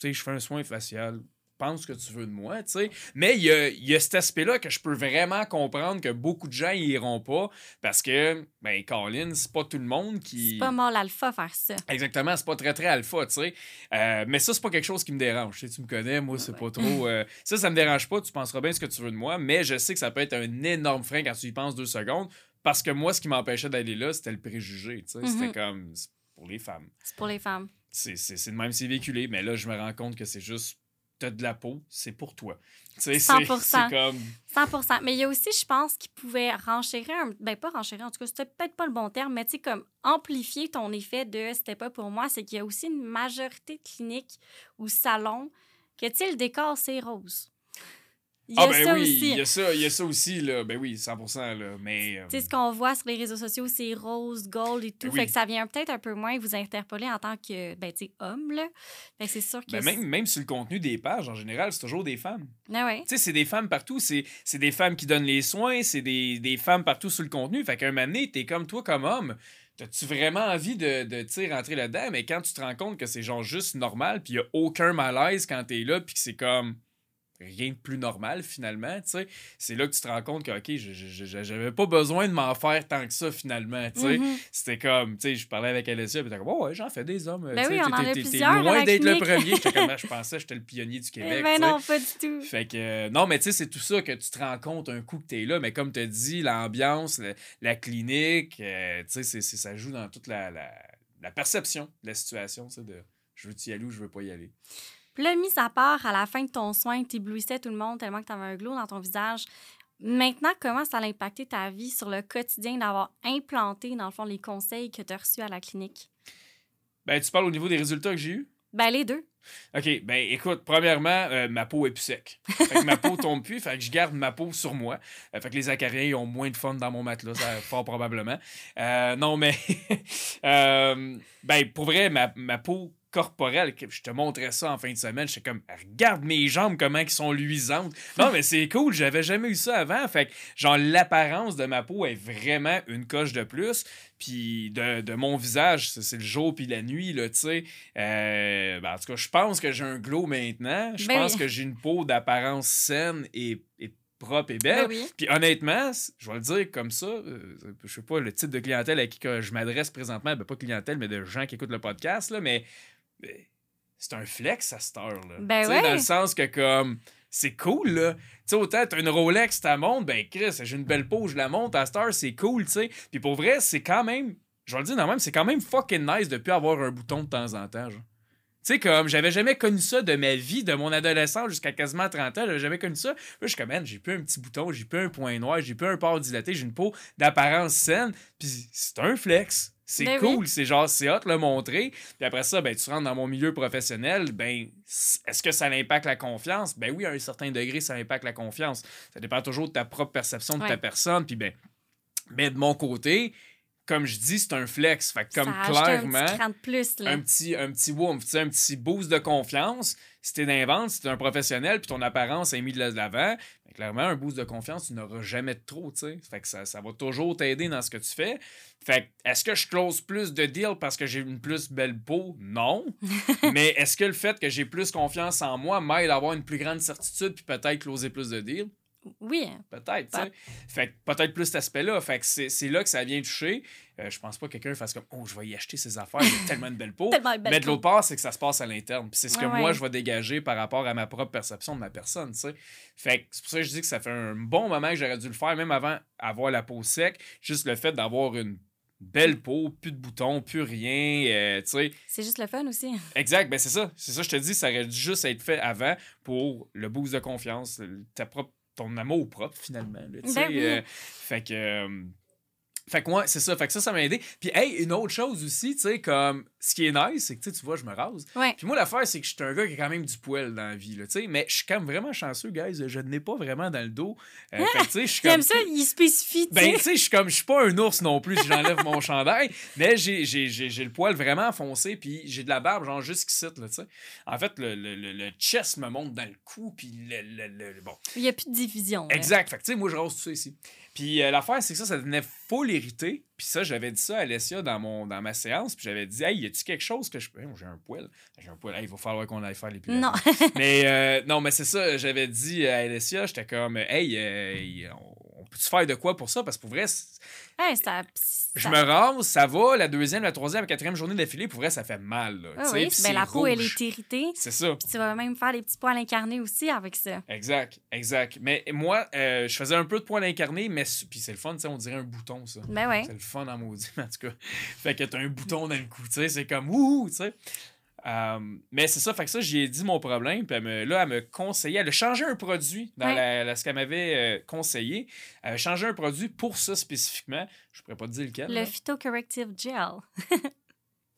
sais, je fais un soin facial. Pense ce que tu veux de moi, tu sais. Mais il y a, y a cet aspect-là que je peux vraiment comprendre que beaucoup de gens y iront pas parce que, ben, Colin, c'est pas tout le monde qui. C'est pas mal alpha faire ça. Exactement, c'est pas très très alpha, tu sais. Euh, mais ça, c'est pas quelque chose qui me dérange. Tu, me connais, moi, c'est Ouais. pas trop. euh, <laughs> ça, ça me dérange pas, tu penseras bien ce que tu veux de moi, mais je sais que ça peut être un énorme frein quand tu y penses deux secondes. Parce que moi, ce qui m'empêchait d'aller là, c'était le préjugé. tu sais. C'était Mhm. comme. c'est pour les femmes. C'est pour les femmes. C'est de même, c'est véhiculé, mais là, je me rends compte que c'est juste. T'as de la peau, c'est pour toi. Tu sais, c'est 100%. c'est comme. 100 Mais il y a aussi, je pense, qui pouvait renchérir, un... ben pas renchérir, en tout cas, c'était peut-être pas le bon terme, mais tu sais, comme amplifier ton effet de c'était pas pour moi, c'est qu'il y a aussi une majorité de cliniques ou salons que, tu sais, le décor, c'est rose. Il y a Ah, ben ça oui, aussi. il y a ça, il y a ça aussi, là. Ben oui, 100%, là. Mais. euh, Tu sais, ce qu'on voit sur les réseaux sociaux, c'est rose, gold et tout. Ben oui. Fait que ça vient peut-être un peu moins vous interpeller en tant que, ben, tu sais, homme, là. Que c'est sûr que. ben même, même sur le contenu des pages, en général, c'est toujours des femmes. Ah ouais. Tu sais, c'est des femmes partout. C'est des femmes qui donnent les soins. C'est des, des femmes partout sur le contenu. Fait qu'un moment donné, t'es comme toi, comme homme. T'as-tu vraiment envie de, de rentrer là-dedans? Mais quand tu te rends compte que c'est genre juste normal, puis il a aucun malaise quand t'es là, puis que c'est comme rien de plus normal finalement, tu sais, c'est là que tu te rends compte que, OK, j'avais pas besoin de m'en faire tant que ça finalement, tu sais. Mhm. C'était comme, tu sais, je parlais avec Alessia, puis t'es comme, oh, ouais, j'en fais des hommes. Ben oui, t'es- loin d'être le premier. J'étais comme, Ah, je pensais que j'étais le pionnier du Québec. Eh ben tu sais. non, pas du tout. Fait que, euh, non, mais tu sais, c'est tout ça que tu te rends compte un coup que t'es là. Mais comme tu dit, l'ambiance, la clinique, euh, tu sais, ça joue dans toute la, la, la perception de la situation, tu sais, de je veux-tu y aller ou je veux pas y aller. Puis là, mis à part, à la fin de ton soin, t'éblouissais tout le monde tellement que t'avais un glow dans ton visage. Maintenant, comment ça a impacté ta vie sur le quotidien d'avoir implanté, dans le fond, les conseils que tu as reçus à la clinique? Ben, tu parles au niveau des résultats que j'ai eus? Ben, les deux. OK, ben écoute, premièrement, euh, ma peau est plus sec. Fait que ma peau <laughs> tombe plus, fait que je garde ma peau sur moi. Euh, fait que les acariens ont moins de fun dans mon matelas, ça, fort probablement. Euh, non, mais <laughs> euh, ben pour vrai, ma, ma peau corporelle, que je te montrais ça en fin de semaine, j'étais comme regarde mes jambes comment elles sont luisantes. Non, mais c'est cool, j'avais jamais eu ça avant. Fait que genre l'apparence de ma peau est vraiment une coche de plus. Puis de, de mon visage, c'est le jour puis la nuit, là, tu sais. Euh, ben, en tout cas, je pense que j'ai un glow maintenant. Je Ben pense que j'ai une peau d'apparence saine et, et propre et belle. Ben oui. Puis honnêtement, je vais le dire comme ça, euh, je sais pas le type de clientèle à qui que je m'adresse présentement, ben pas clientèle, mais de gens qui écoutent le podcast, là, mais c'est un flex à cette heure-là. Ben ouais. Dans le sens que comme c'est cool, là. Tu sais, autant t'as une Rolex, t'as montre, ben Chris, j'ai une belle peau, je la monte à cette heure, c'est cool, tu sais. Puis pour vrai, c'est quand même, je vais le dire le même, c'est quand même fucking nice de plus avoir un bouton de temps en temps, genre. Tu sais, comme, j'avais jamais connu ça de ma vie, de mon adolescence jusqu'à quasiment 30 ans, j'avais jamais connu ça. Là, je suis comme, man, j'ai plus un petit bouton, j'ai plus un point noir, j'ai plus un port dilaté, j'ai une peau d'apparence saine, puis c'est un flex. C'est Ben cool, oui. c'est genre, c'est hot le montrer. Puis après ça, ben, tu rentres dans mon milieu professionnel, ben, est-ce que ça impacte la confiance? Ben oui, à un certain degré, ça impacte la confiance. Ça dépend toujours de ta propre perception de ta personne. Puis ben, mais de mon côté, comme je dis, c'est un flex. Fait que comme ça clairement, un petit plus, là. un petit, un petit woof, tu sais, un petit boost de confiance. Si t'es d'invente, si t'es un professionnel, puis ton apparence est mise de l'avant, ben, clairement, un boost de confiance, tu n'auras jamais de trop, tu sais. Fait que ça, ça va toujours t'aider dans ce que tu fais. Fait que, est-ce que je close plus de deals parce que j'ai une plus belle peau? Non. <laughs> Mais est-ce que le fait que j'ai plus confiance en moi m'aide à avoir une plus grande certitude puis peut-être closer plus de deals? Oui. Peut-être, tu sais. Fait que peut-être plus cet aspect-là. Fait que c'est là que ça vient toucher. Euh, je pense pas que quelqu'un fasse comme Oh, je vais y acheter ses affaires, a <laughs> tellement de belles peaux. Tellement de belles Mais de l'autre part, c'est que ça se passe à l'interne. Puis c'est ce que Ouais, moi, je vais dégager par rapport à ma propre perception de ma personne, tu sais. Fait que c'est pour ça que je dis que ça fait un bon moment que j'aurais dû le faire, même avant avoir la peau sec. Juste le fait d'avoir une belle peau, plus de boutons, plus rien, euh, tu sais. C'est juste le fun aussi. <laughs> Exact, ben c'est ça. C'est ça, je te dis, ça aurait dû juste être fait avant pour le boost de confiance, ta propre, ton amour propre, finalement. là, Ben oui. euh, fait que. Fait que moi, c'est ça. Fait que ça, ça m'a aidé. Puis, hey, une autre chose aussi, tu sais, comme. Ce qui est nice, c'est que, tu vois, je me rase. Ouais. Puis moi, l'affaire, c'est que je suis un gars qui a quand même du poil dans la vie, là, tu sais. Mais je suis quand même vraiment chanceux, guys. Je n'ai pas vraiment dans le dos. Euh, fait que, tu sais, je suis comme. Ça, il spécifie, tu Ben, tu sais, je suis comme, je suis pas un ours non plus si j'enlève mon chandail, mais j'ai, le poil vraiment foncé, puis j'ai de la barbe, genre jusqu'ici, là, tu sais. En fait, le, le, le, le chest me monte dans le cou, puis le, le, le- le- Bon. Il n'y a plus de diffusion. là. Exact. Fait que, tu sais, moi, je rase tout ça ici. Puis euh, l'affaire, c'est que ça, ça devenait full irrité. Puis ça, j'avais dit ça à Alessia dans, mon, dans ma séance, puis j'avais dit, hey, y a-tu quelque chose que je peux. Hey, moi, j'ai un poil. J'ai un poil. Hey, il va falloir qu'on aille faire les Non. <laughs> mais euh, non, mais c'est ça, j'avais dit à Alessia, j'étais comme, hey, euh, on, peut-tu faire de quoi pour ça? Parce que pour vrai, ça, je me rase, ça va, la deuxième, la troisième, la quatrième journée d'affilée, pour vrai, ça fait mal. Là, Ah tu oui, puis ben, la peau, elle est irritée. C'est ça. Puis tu vas même faire des petits poils incarnés aussi avec ça. Exact, exact. Mais moi, euh, je faisais un peu de poil incarné, mais puis c'est le fun, tu on dirait un bouton, ça. Ben ouais. C'est le fun en maudit, <laughs> en tout cas. Fait que t'as un bouton dans le cou, tu sais, c'est comme ouh, tu sais. Euh, mais c'est ça, fait que ça, j'y ai dit mon problème, puis elle me- là, elle me conseillait, elle a changé un produit dans Ouais. la, la- ce qu'elle m'avait euh, conseillé. Elle a changé un produit pour ça spécifiquement. Je pourrais pas te dire lequel. Le là. phytocorrective gel. <laughs>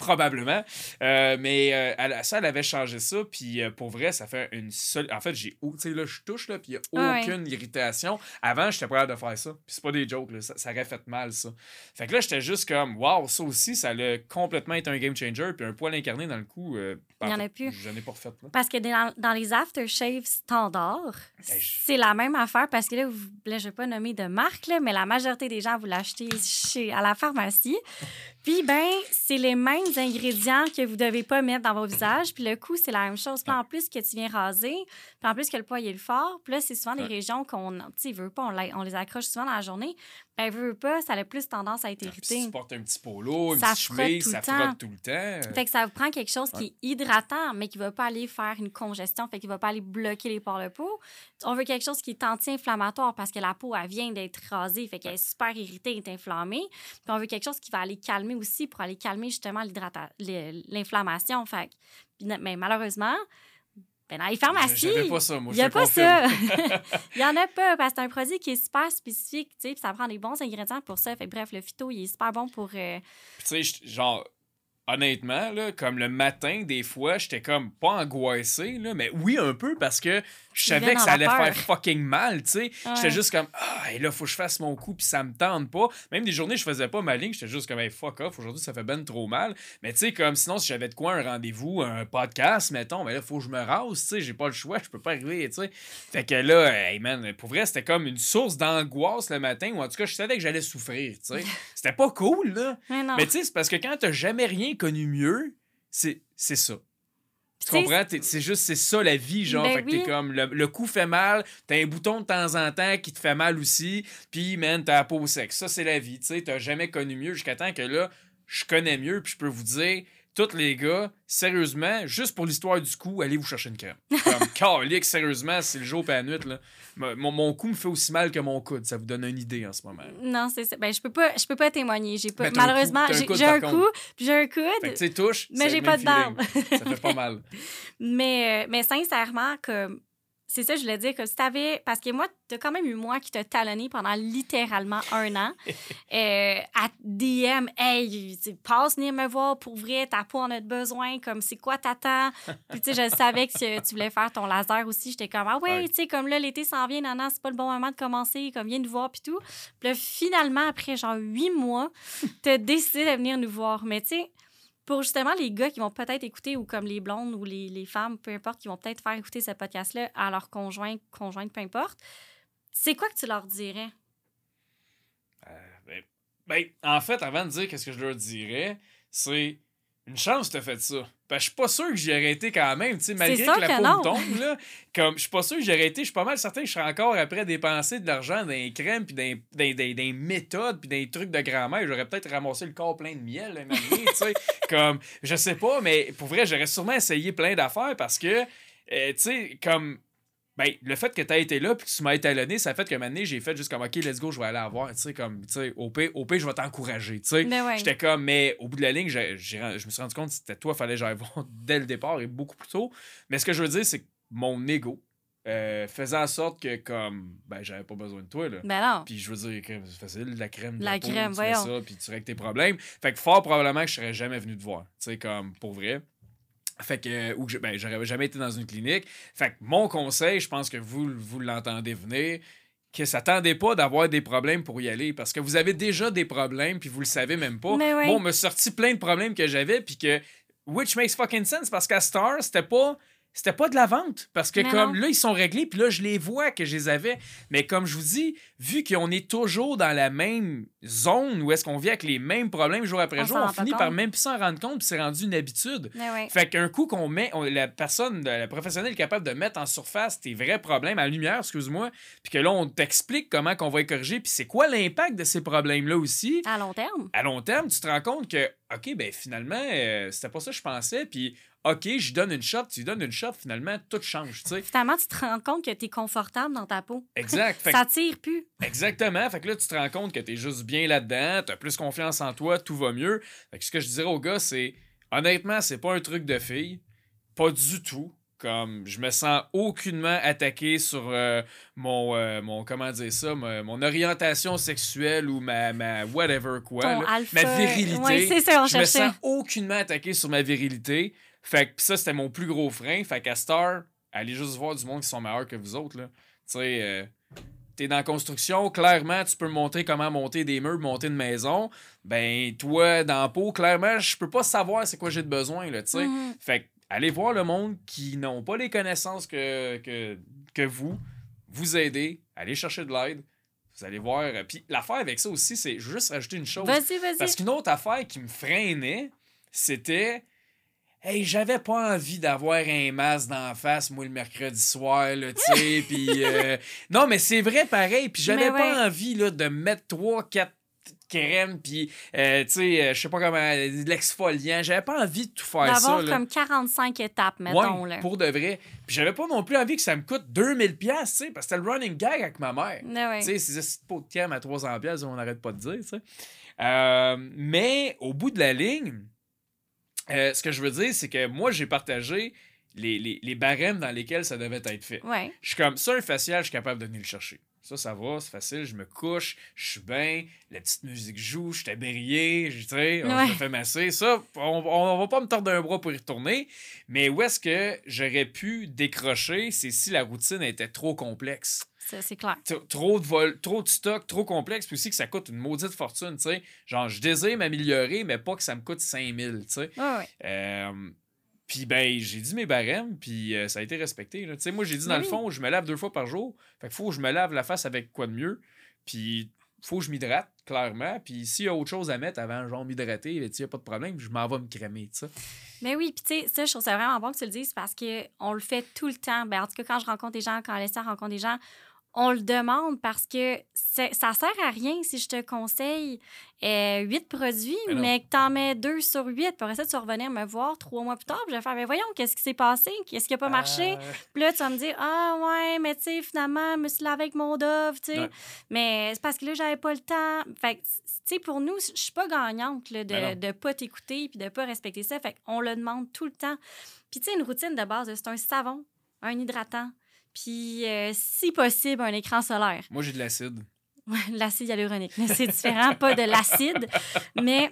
Probablement. Euh, mais euh, elle- ça, elle avait changé ça. Puis euh, pour vrai, ça fait une seule. En fait, j'ai. Tu sais, là, je touche, là, puis il n'y a Ah ouais. aucune irritation. Avant, j'étais pas capable de faire ça. Puis c'est pas des jokes, là. Ça, ça aurait fait mal, ça. Fait que là, j'étais juste comme, waouh, ça aussi, ça allait complètement être un game changer. Puis un poil incarné dans le cou. euh, Il y en a plus. J'en ai pas refait, là. Parce que dans, dans les aftershaves standards, Hey, je- c'est la même affaire parce que là, vous, là je ne vais pas nommer de marque, là, mais la majorité des gens, vous l'achetez chez, à la pharmacie. Puis, ben, c'est les mêmes ingrédients que vous ne devez pas mettre dans vos visages. Puis le coût, c'est la même chose. Puis en plus que tu viens raser, puis en plus que le poids il est le fort, puis là, c'est souvent des Ouais. régions qu'on, tu veut pas, on, on les accroche souvent dans la journée. Ben, veut pas, ça a plus tendance à être Puis si irrité. tu portes un petit polo, une Ça petite chemise, ça le temps. frotte tout le temps. Fait que ça vous prend quelque chose qui est hydratant, mais qui ne va pas aller faire une congestion, fait qu'il ne va pas aller bloquer les pores de peau. On veut quelque chose qui est anti-inflammatoire parce que la peau, elle vient d'être rasée, fait qu'elle est super irritée, elle est inflammée. Puis on veut quelque chose qui va aller calmer aussi pour aller calmer justement l'inflammation. Fait que- mais malheureusement, ben dans les pharmacies, J'avais pas ça, moi. il n'y a pas ça. Il <laughs> n'y en a pas parce que c'est un produit qui est super spécifique, tu sais, puis ça prend des bons ingrédients pour ça. Fait bref, le phyto, il est super bon pour... euh, Puis tu sais, genre, honnêtement, là, comme le matin, des fois, j'étais comme pas angoissé, là, mais oui, un peu, parce que je savais que ça allait faire fucking mal, tu sais. Ouais. J'étais juste comme, ah, et là, faut que je fasse mon coup, puis ça me tente pas. Même des journées, je faisais pas ma ligne, j'étais juste comme, hey, fuck off, aujourd'hui, ça fait ben trop mal. Mais tu sais, comme sinon, si j'avais de quoi, un rendez-vous, un podcast, mettons, mais là, faut que je me rase, tu sais, j'ai pas le choix, je peux pas arriver, tu sais. Fait que là, hey man, pour vrai, c'était comme une source d'angoisse le matin, ou en tout cas, je savais que j'allais souffrir, tu sais. <laughs> C'était pas cool, là. mais non. Mais tu sais, c'est parce que quand t'as jamais rien connu mieux, c'est c'est ça. Tu comprends? C'est juste, c'est ça la vie, genre. Ben fait que t'es comme, le, le cou fait mal, t'as un bouton de temps en temps qui te fait mal aussi, puis, man, t'as la peau sec. Ça, c'est la vie, tu sais. T'as jamais connu mieux jusqu'à temps que là, je connais mieux, puis je peux vous dire, tous les gars, sérieusement, juste pour l'histoire du cou, allez vous chercher une crème. Comme, <laughs> calique, sérieusement, c'est le jour et la nuit, là. Mon, mon cou me fait aussi mal que mon coude. Ça vous donne une idée en ce moment. Non, c'est ça. Ben, je peux pas, je peux pas témoigner. J'ai pas, malheureusement, coup- j'ai coude, un coup, j'ai un que, coude, tu sais, touche, mais j'ai pas de barbe. Ça fait pas mal. <laughs> mais, euh, mais sincèrement, comme c'est ça, je voulais dire que si t'avais. Parce que moi, t'as quand même eu moi qui t'a talonné pendant littéralement un an. <laughs> euh, à DM, hey, passe venir me voir pour vrai, ta peau en a besoin, comme c'est quoi t'attends? Puis tu sais, je savais que tu voulais faire ton laser aussi. J'étais comme, ah ouais, Ouais. tu sais, comme là, l'été s'en vient, non, non, c'est pas le bon moment de commencer, comme viens nous voir, puis tout. Puis là, finalement, après genre huit mois, <laughs> t'as décidé de venir nous voir. Mais tu sais, pour justement les gars qui vont peut-être écouter, ou comme les blondes ou les, les femmes, peu importe, qui vont peut-être faire écouter ce podcast-là à leur conjoint, conjointe, peu importe, c'est quoi que tu leur dirais? Euh, ben, ben, en fait, avant de dire qu'est-ce que je leur dirais, c'est une chance que t'as fait ça. Que je suis pas sûr que j'y aurais été quand même, tu sais, malgré que la que peau me tombe, là. Comme, je suis pas sûr que j'y aurais été. Je suis pas mal certain que je serais encore après dépenser de l'argent dans les crèmes, puis dans, les méthodes, puis dans les trucs de grand-mère. J'aurais peut-être ramassé le corps plein de miel, donné, tu sais. <laughs> Comme, je sais pas, mais pour vrai, j'aurais sûrement essayé plein d'affaires parce que, euh, tu sais, comme. Ben, le fait que tu été là puis que tu m'as étalonné, ça fait que maintenant j'ai fait juste comme OK, let's go, je vais aller la voir, tu sais comme tu sais au pire, je vais t'encourager, tu sais. Ouais. J'étais comme mais au bout de la ligne, je me suis rendu compte que c'était toi fallait que j'aille <laughs> voir dès le départ et beaucoup plus tôt. Mais ce que je veux dire c'est que mon ego euh, faisait en sorte que comme ben j'avais pas besoin de toi là. Ben non. Puis je veux dire, c'est facile, la crème de La peau, crème, tu voyons. ça, puis tu règles tes problèmes. Fait que fort probablement que je serais jamais venu te voir, tu sais, comme pour vrai. Fait que, euh, ou que ben, j'aurais jamais été dans une clinique. Fait que mon conseil, je pense que vous, vous l'entendez venir, que s'attendez pas d'avoir des problèmes pour y aller, parce que vous avez déjà des problèmes, puis vous le savez même pas. Mais oui. Moi, on m'a sorti plein de problèmes que j'avais, puis que, which makes fucking sense, parce qu'à Star, c'était pas... C'était pas de la vente. Parce que Mais comme non. là, ils sont réglés, puis là, je les vois que je les avais. Mais comme je vous dis, vu qu'on est toujours dans la même zone où est-ce qu'on vit avec les mêmes problèmes jour après On jour, on finit par même plus s'en rendre compte, puis c'est rendu une habitude. Fait qu'un coup qu'on met, on- la personne, la professionnelle est capable de mettre en surface tes vrais problèmes, à la lumière, excuse-moi, puis que là, on t'explique comment qu'on va les corriger, puis c'est quoi l'impact de ces problèmes-là aussi? À long terme. À long terme, tu te rends compte que, OK, ben finalement, euh, c'était pas ça que je pensais, puis OK, je donne une shot, tu lui donnes une shot, finalement, tout change, tu sais. Finalement, tu te rends compte que tu es confortable dans ta peau. Exact. <laughs> Ça tire plus. Exactement. Fait que là, tu te rends compte que t'es juste bien là-dedans, t'as plus confiance en toi, tout va mieux. Fait que ce que je dirais aux gars, c'est honnêtement, c'est pas un truc de fille. Pas du tout. Comme je me sens aucunement attaqué sur euh, mon, euh, mon, comment dire ça, mon orientation sexuelle ou ma, ma whatever quoi. Ton là. alpha. Ma virilité. Ouais, c'est ça, on je me sens aucunement attaqué sur ma virilité. Fait que ça, c'était mon plus gros frein. Fait qu'à Star, allez juste voir du monde qui sont meilleurs que vous autres. là. Tu sais, euh, t'es dans la construction, clairement, tu peux me montrer comment monter des murs, monter une maison. Ben, toi, dans la peau, clairement, je peux pas savoir c'est quoi j'ai de besoin, là, tu sais. Mhm. Fait que, allez voir le monde qui n'ont pas les connaissances que, que, que vous, vous aider, allez chercher de l'aide. Vous allez voir. euh, Puis l'affaire avec ça aussi, c'est juste rajouter une chose. Vas-y, vas-y. Parce qu'une autre affaire qui me freinait, c'était. Hey, j'avais pas envie d'avoir un masque d'en face, moi, le mercredi soir, là, tu sais, <laughs> puis... euh, Non, mais c'est vrai, pareil, puis j'avais pas envie, là, de mettre trois, quatre crèmes, puis, euh, tu sais, euh, je sais pas comment, de l'exfoliant, j'avais pas envie de tout faire ça, D'avoir là. comme 45 étapes, mettons. Ouais, là. pour de vrai. Puis j'avais pas non plus envie que ça me coûte 2000 pièces, tu sais, parce que c'était le running gag avec ma mère. Ouais, ouais. Tu sais, c'est ce pot de crème à 300 pièces, on n'arrête pas de dire, tu sais. Euh, mais au bout de la ligne, euh, ce que je veux dire, c'est que moi, j'ai partagé les, les, les barèmes dans lesquels ça devait être fait. Ouais. Je suis comme ça, un facial, je suis capable de venir le chercher. Ça, ça va, c'est facile, je me couche, je suis bien, la petite musique joue, je suis aberrié, je on Ouais. me fait masser. Ça, on, on va pas me tordre un bras pour y retourner. Mais où est-ce que j'aurais pu décrocher, c'est si la routine était trop complexe? Ça, C'est clair. trop de vol, trop de stock, trop complexe, puis aussi que ça coûte une maudite fortune, tu sais. Genre, je désire m'améliorer, mais pas que ça me coûte 5000, tu sais. Ouais. Euh, puis ben, j'ai dit mes barèmes, puis euh, ça a été respecté. Tu sais, moi, j'ai dit, dans Ben le oui. fond, je me lave deux fois par jour. Fait qu'il faut que je me lave la face avec quoi de mieux? Puis faut que je m'hydrate, clairement. Puis s'il y a autre chose à mettre avant, genre m'hydrater, il n'y a pas de problème, je m'en vais me cramer, tu sais. Mais oui, puis tu sais, ça, je trouve ça vraiment bon que tu le dises parce qu'on le fait tout le temps. Ben, en tout cas, quand je rencontre des gens, quand Alessia rencontre des gens, on le demande parce que ça sert à rien si je te conseille euh, huit produits, Mais non. mais que tu en mets deux sur huit. Puis après ça, tu vas revenir me voir trois mois plus tard. Puis je vais faire, mais voyons, qu'est-ce qui s'est passé? Qu'est-ce qui n'a pas marché? Euh, Puis là, tu vas me dire, ah ouais, mais tu sais, finalement, je me suis lavé avec mon Dove, tu sais. Ouais. Mais c'est parce que là, j'avais pas le temps. Fait que, tu sais, pour nous, je suis pas gagnante là, Ben de, de pas t'écouter puis de pas respecter ça. Fait qu'on le demande tout le temps. Puis, tu sais, une routine de base, c'est un savon, un hydratant, puis, euh, si possible, un écran solaire. moi, j'ai de l'acide. Ouais, l'acide hyaluronique. C'est différent, pas de l'acide. Mais,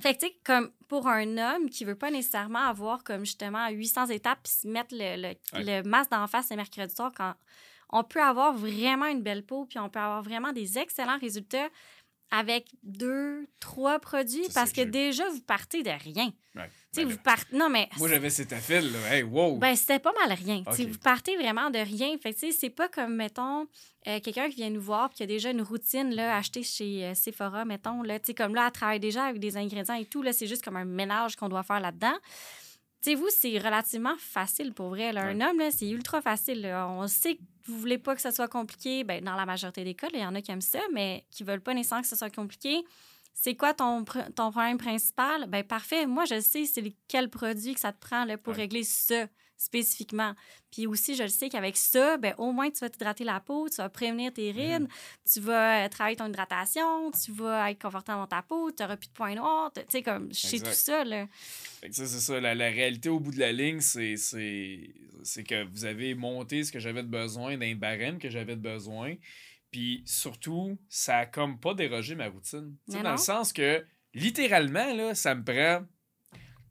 fait que, tu sais, comme pour un homme qui veut pas nécessairement avoir comme justement 800 étapes puis se mettre le, le, Ouais. le masque d'en face le mercredi soir, quand on peut avoir vraiment une belle peau puis on peut avoir vraiment des excellents résultats avec deux, trois produits parce que déjà, vous partez de rien. Ouais. Ben vous là, partez. Non, mais. Moi, j'avais cet affaire, là. Hey, wow! Ben, c'était pas mal rien. Tu sais, Ok. Vous partez vraiment de rien. Fait que, c'est pas comme, mettons, euh, quelqu'un qui vient nous voir et qui a déjà une routine, là, achetée chez euh, Sephora, mettons, là. Tu sais, comme là, elle travaille déjà avec des ingrédients et tout, là, c'est juste comme un ménage qu'on doit faire là-dedans. Tu sais, vous, c'est relativement facile pour vrai. là. Un homme, là, c'est ultra facile. là. On sait vous voulez pas que ça soit compliqué. Ben, dans la majorité des cas, il y en a qui aiment ça, mais qui veulent pas nécessairement que ce soit compliqué. C'est quoi ton, ton problème principal? Ben parfait. Moi, je sais c'est quel produit que ça te prend là, pour Ouais. régler ça spécifiquement. Puis aussi, je le sais qu'avec ça, ben, au moins, tu vas t'hydrater la peau, tu vas prévenir tes rides, tu vas euh, travailler ton hydratation, tu vas être confortable dans ta peau, tu n'auras plus de points noirs. Tu sais, comme, je sais Exact. tout ça, là. Fait que ça, c'est ça. La, la réalité au bout de la ligne, c'est, c'est, c'est que vous avez monté ce que j'avais de besoin d'un barème que j'avais de besoin. Puis surtout, ça a comme pas dérogé ma routine. Dans le sens que, littéralement, là, ça me prend.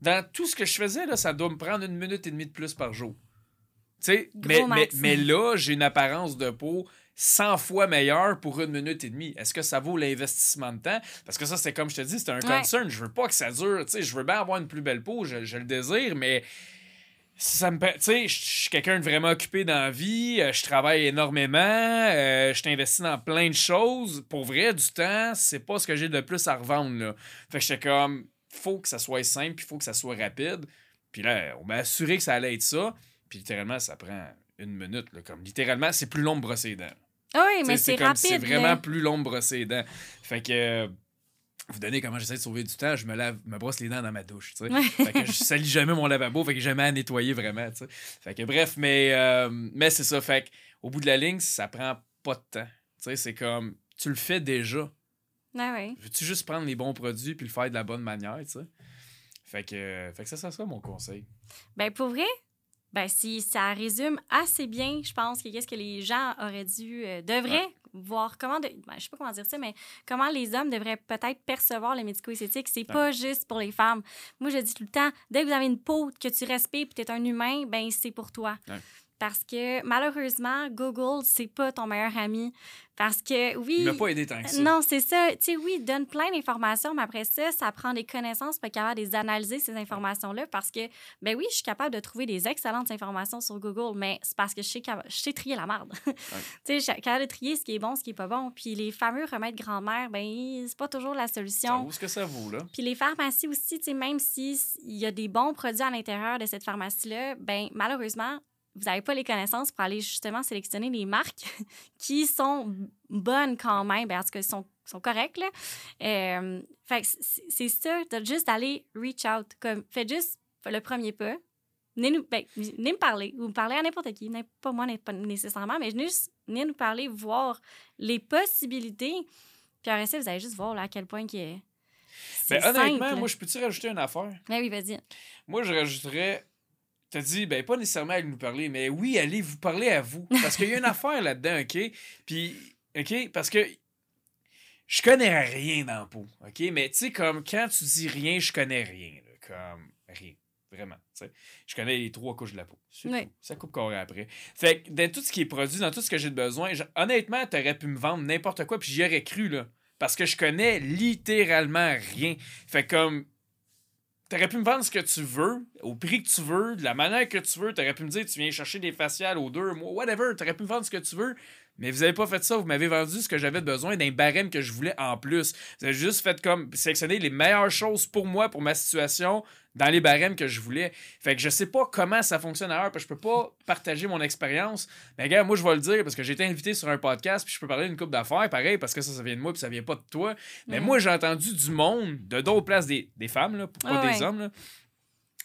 Dans tout ce que je faisais, là, ça doit me prendre une minute et demie de plus par jour. Tu mais, mais, là, j'ai une apparence de peau 100 fois meilleure pour une minute et demie. Est-ce que ça vaut l'investissement de temps? Parce que ça, c'est comme je te dis, c'est un Ouais. concern. Je veux pas que ça dure. Tu sais, je veux bien avoir une plus belle peau, je, je le désire, mais si ça me tu sais, je je suis quelqu'un de vraiment occupé dans la vie, euh, je travaille énormément, euh, je t'investis dans plein de choses. Pour vrai, du temps, c'est pas ce que j'ai de plus à revendre. Là. Fait que j'étais comme, faut que ça soit simple, puis faut que ça soit rapide. Puis là, on m'a assuré que ça allait être ça. Puis littéralement, ça prend une minute. Là, comme littéralement, c'est plus long de brosser les dents. Ah oui, mais c'est rapide. C'est vraiment plus long de brosser les dents. Fait que. euh, vous donnez comment j'essaie de sauver du temps, je me lave, me brosse les dents dans ma douche, tu sais. Ouais. Fait que je <laughs> salis jamais mon lavabo, fait que j'ai jamais à nettoyer vraiment, tu sais. Fait que bref, mais, euh, mais c'est ça, fait que au bout de la ligne, ça prend pas de temps. Tu sais, c'est comme, tu le fais déjà. Ah. Veux-tu juste prendre les bons produits puis le faire de la bonne manière, tu sais? Fait que, euh, fait que ça, ça serait mon conseil. Ben pour vrai, ben si ça résume assez bien, je pense que qu'est-ce que les gens auraient dû euh, devraient voir comment de, ben, je sais pas comment dire ça mais comment les hommes devraient peut-être percevoir le médico-esthétique, c'est pas juste pour les femmes. Moi je dis tout le temps, dès que vous avez une peau que tu respires puis tu es un humain, ben c'est pour toi. Ouais. Parce que malheureusement, Google, c'est pas ton meilleur ami. Parce que oui. Il m'a pas aidé tant que ça. Non, c'est ça. Tu sais, oui, il donne plein d'informations, mais après ça, ça prend des connaissances pour être capable de les analyser, ces informations-là, parce que, ben oui, je suis capable de trouver des excellentes informations sur Google, mais c'est parce que je sais, capa- je sais trier la merde. <laughs> tu sais, je suis capable de trier ce qui est bon, ce qui est pas bon. Puis les fameux remèdes grand-mère, ben c'est pas toujours la Ça solution. vaut ce que ça vaut, là. Puis les pharmacies aussi, tu sais, même s'il y a des bons produits à l'intérieur de cette pharmacie-là, ben malheureusement, vous n'avez pas les connaissances pour aller justement sélectionner les marques <laughs> qui sont bonnes quand même, ben, en tout cas, sont, sont correctes. Là. Euh, fait c'est ça, de juste d'aller reach out. Comme, faites juste le premier pas. Venez nous, ben, venez me parler. Vous me parlez à n'importe qui, pas moi pas nécessairement, mais venez, juste, venez nous parler, voir les possibilités. Puis après ça, vous allez juste voir là, à quel point que c'est Ben, honnêtement, simple. moi, je peux-tu rajouter une affaire? Ben oui, vas-y. Moi, je rajouterais. T'as dit, ben, pas nécessairement à nous parler, mais oui, allez vous parler à vous. <laughs> Parce qu'il y a une affaire là-dedans, OK? Puis, OK? Parce que je connais rien dans la peau, OK? Mais tu sais, comme quand tu dis rien, je connais rien. là, comme rien. Vraiment. tu sais. Je connais les trois couches de la peau. Oui. Ça coupe carré après. Fait que dans tout ce qui est produit, dans tout ce que j'ai de besoin, je- honnêtement, t'aurais pu me vendre n'importe quoi, puis j'y aurais cru, là. Parce que je connais littéralement rien. Fait comme. T'aurais pu me vendre ce que tu veux, au prix que tu veux, de la manière que tu veux. T'aurais pu me dire, tu viens chercher des faciales aux deux whatever. T'aurais pu me vendre ce que tu veux. Mais vous avez pas fait ça. Vous m'avez vendu ce que j'avais besoin d'un barème que je voulais en plus. Vous avez juste fait comme sélectionner les meilleures choses pour moi, pour ma situation, dans les barèmes que je voulais. Fait que je sais pas comment ça fonctionne ailleurs, parce que je peux pas partager mon expérience. Mais gars, moi je vais le dire parce que j'ai été invité sur un podcast, puis je peux parler d'une coupe d'affaires, pareil, parce que ça, ça vient de moi, puis ça vient pas de toi. Mais Mhm. moi, j'ai entendu du monde, de d'autres places, des, des femmes, là, pas Ah des ouais. hommes, là,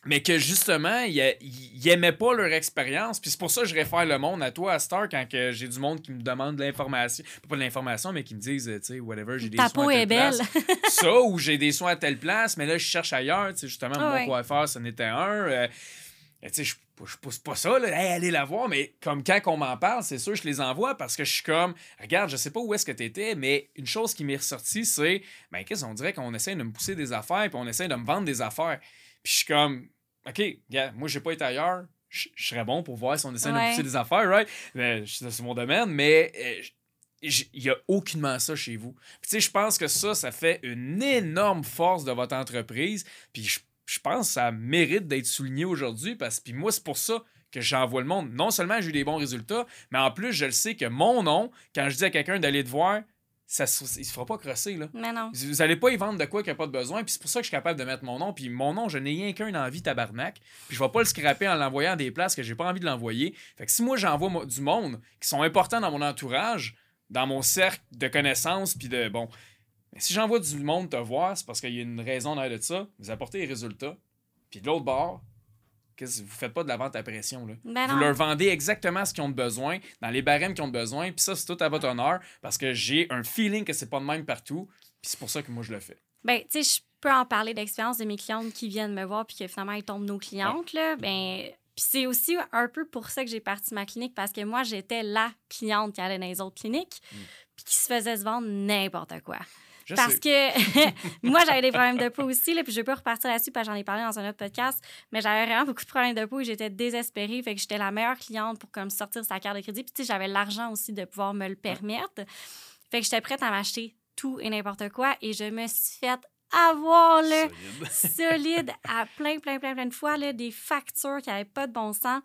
mais que justement, ils a- ils aimaient pas leur expérience. Puis c'est pour ça que je réfère le monde à toi, à Star, quand que j'ai du monde qui me demande de l'information. Pas de l'information, mais qui me disent, euh, tu sais, whatever, j'ai des Ta soins peau à telle est belle. place. <laughs> ça, ou j'ai des soins à telle place, mais là, je cherche ailleurs. Tu sais, justement, Ah mon ouais. coiffeur, ce n'était un. euh, tu sais, je, je pousse pas ça, là, Hey, allez la voir, mais comme quand on m'en parle, c'est sûr, je les envoie parce que je suis comme, regarde, je sais pas où est-ce que tu étais, mais une chose qui m'est ressortie, c'est, ben, qu'est-ce qu'on dirait qu'on essaie de me pousser des affaires, puis on essaie de me vendre des affaires. Puis je suis comme, OK, gars, moi, j'ai pas été ailleurs. Je serais bon pour voir si on essaie de Ouais. pousser des affaires, right? C'est mon domaine, mais euh, il n'y a aucunement ça chez vous. Puis, tu sais, je pense que ça, ça fait une énorme force de votre entreprise. Puis, je, je pense que ça mérite d'être souligné aujourd'hui parce que moi, c'est pour ça que j'envoie le monde. Non seulement j'ai eu des bons résultats, mais en plus, je le sais que mon nom, quand je dis à quelqu'un d'aller te voir, ça se, il se fera pas crosser. Là. Mais non. Vous allez pas y vendre de quoi qu'il n'y a pas de besoin. Puis c'est pour ça que je suis capable de mettre mon nom. Puis mon nom, je n'ai rien qu'un envie tabarnak. Puis je vais pas le scraper en l'envoyant à des places que j'ai pas envie de l'envoyer. Fait que si moi j'envoie du monde qui sont importants dans mon entourage, dans mon cercle de connaissances, puis de bon. si j'envoie du monde te voir, c'est parce qu'il y a une raison derrière de ça. Vous apportez les résultats. Puis de l'autre bord, vous ne faites pas de la vente à pression. Là. Ben vous leur vendez exactement ce qu'ils ont besoin, dans les barèmes qu'ils ont besoin, puis ça, c'est tout à votre honneur, parce que j'ai un feeling que c'est pas de même partout, puis c'est pour ça que moi, je le fais. Ben, tu sais, je peux en parler d'expérience de mes clientes qui viennent me voir, puis que finalement, elles tombent nos clientes, là. Ben, puis c'est aussi un peu pour ça que j'ai parti ma clinique, parce que moi, j'étais la cliente qui allait dans les autres cliniques, mm. puis qui se faisait se vendre n'importe quoi parce que <laughs> moi, j'avais des problèmes de peau aussi, là, puis je vais pas repartir là-dessus parce que j'en ai parlé dans un autre podcast, mais j'avais vraiment beaucoup de problèmes de peau et j'étais désespérée. Fait que j'étais la meilleure cliente pour comme sortir sa carte de crédit. Puis tu sais, j'avais l'argent aussi de pouvoir me le permettre. Fait que j'étais prête à m'acheter tout et n'importe quoi et je me suis faite avoir le <laughs> solide. à plein, plein, plein, plein de fois, là, des factures qui n'avaient pas de bon sens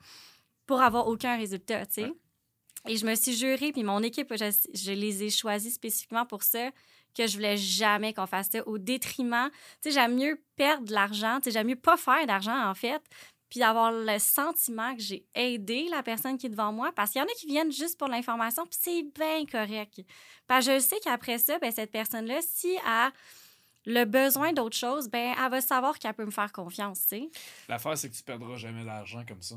pour avoir aucun résultat, tu sais. Et je me suis jurée, puis mon équipe, je, je les ai choisis spécifiquement pour ça que je voulais jamais qu'on fasse ça au détriment. Tu sais, j'aime mieux perdre de l'argent, tu sais, j'aime mieux pas faire d'argent, en fait, puis d'avoir le sentiment que j'ai aidé la personne qui est devant moi, parce qu'il y en a qui viennent juste pour l'information, puis c'est bien correct. Parce je sais qu'après ça, ben, cette personne-là, si elle a le besoin d'autre chose, ben, elle va savoir qu'elle peut me faire confiance, tu sais. L'affaire, c'est que tu perdras jamais d'argent comme ça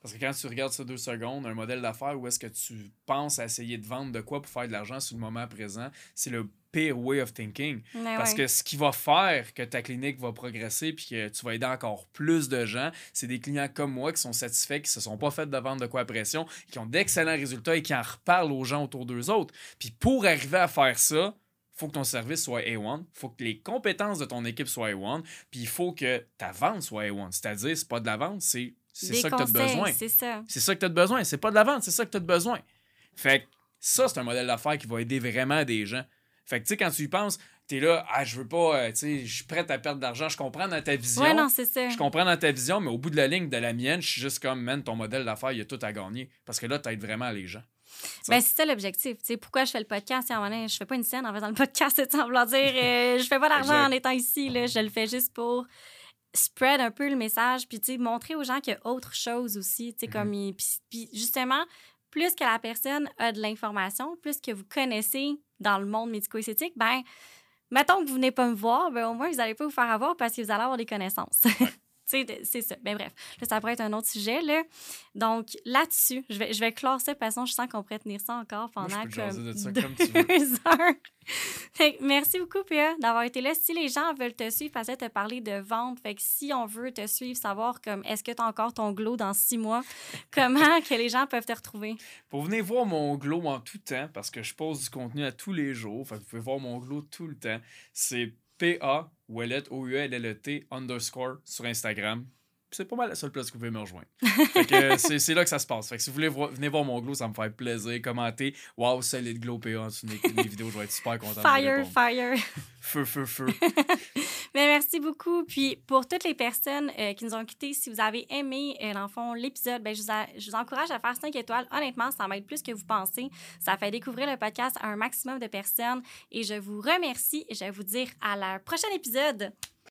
parce que quand tu regardes ça deux secondes, un modèle d'affaires où est-ce que tu penses à essayer de vendre de quoi pour faire de l'argent sur le moment présent, c'est le pire way of thinking. parce que ce qui va faire que ta clinique va progresser puis que tu vas aider encore plus de gens, c'est des clients comme moi qui sont satisfaits, qui se sont pas fait de vendre de quoi à pression, qui ont d'excellents résultats et qui en reparlent aux gens autour d'eux autres. Puis pour arriver à faire ça, faut que ton service soit A1, faut que les compétences de ton équipe soient A1, puis il faut que ta vente soit A1. C'est-à-dire, c'est pas de la vente, c'est c'est ça que tu as besoin. C'est ça. C'est ça que tu as besoin. C'est pas de la vente, c'est ça que tu as besoin. Fait que ça, c'est un modèle d'affaires qui va aider vraiment des gens. Fait que, tu sais, quand tu y penses, tu es là, ah, je veux pas, euh, tu sais, je suis prête à perdre de l'argent. Je comprends dans ta vision. Ouais, non, c'est ça. Je comprends dans ta vision, mais au bout de la ligne de la mienne, je suis juste comme, man, ton modèle d'affaires, il y a tout à gagner. Parce que là, tu aides vraiment les gens. Ben, c'est ça l'objectif. pourquoi je fais le podcast? À un moment je fais pas une scène en faisant le <laughs> podcast, en voulant dire, euh, je fais pas d'argent en étant ici. Là, je le fais juste pour spread un peu le message, puis montrer aux gens qu'il y a autre chose aussi, tu comme mm-hmm. puis justement, plus que la personne a de l'information, plus que vous connaissez dans le monde médico-esthétique, ben mettons que vous venez pas me voir, ben au moins vous n'allez pas vous faire avoir parce que vous allez avoir des connaissances. <laughs> c'est ça. Mais ben, bref, là, ça pourrait être un autre sujet. Là. Donc, là-dessus, je vais, je vais clore ça parce que je sens qu'on pourrait tenir ça encore pendant comme, deux <laughs> heures. merci beaucoup, PA, d'avoir été là. Si les gens veulent te suivre, parce que te parler de vente, fait que si on veut te suivre, savoir comme est-ce que tu as encore ton glow dans six mois, <laughs> comment que les gens peuvent te retrouver? Pour venir voir mon glow en tout temps, parce que je pose du contenu à tous les jours, fait que vous pouvez voir mon glow tout le temps, c'est PA Ouellet, O-U-L-L-E-T, underscore sur Instagram. C'est pas mal la seule place que vous pouvez me rejoindre. c'est là que ça se passe. Fait que si vous voulez venir voir mon glow, ça me fait plaisir. Commenter. Waouh, solide glow PA en dessous de mes vidéos. Je vais être super content. Fire, fire. Feu, feu, feu. <laughs> Mais merci beaucoup. Puis pour toutes les personnes euh, qui nous ont quittés, si vous avez aimé, euh, l'enfant l'épisode, ben, je, vous je, vous encourage à faire 5 étoiles. Honnêtement, ça m'aide plus que vous pensez. Ça fait découvrir le podcast à un maximum de personnes. Et je vous remercie et je vais vous dire à la prochaine épisode.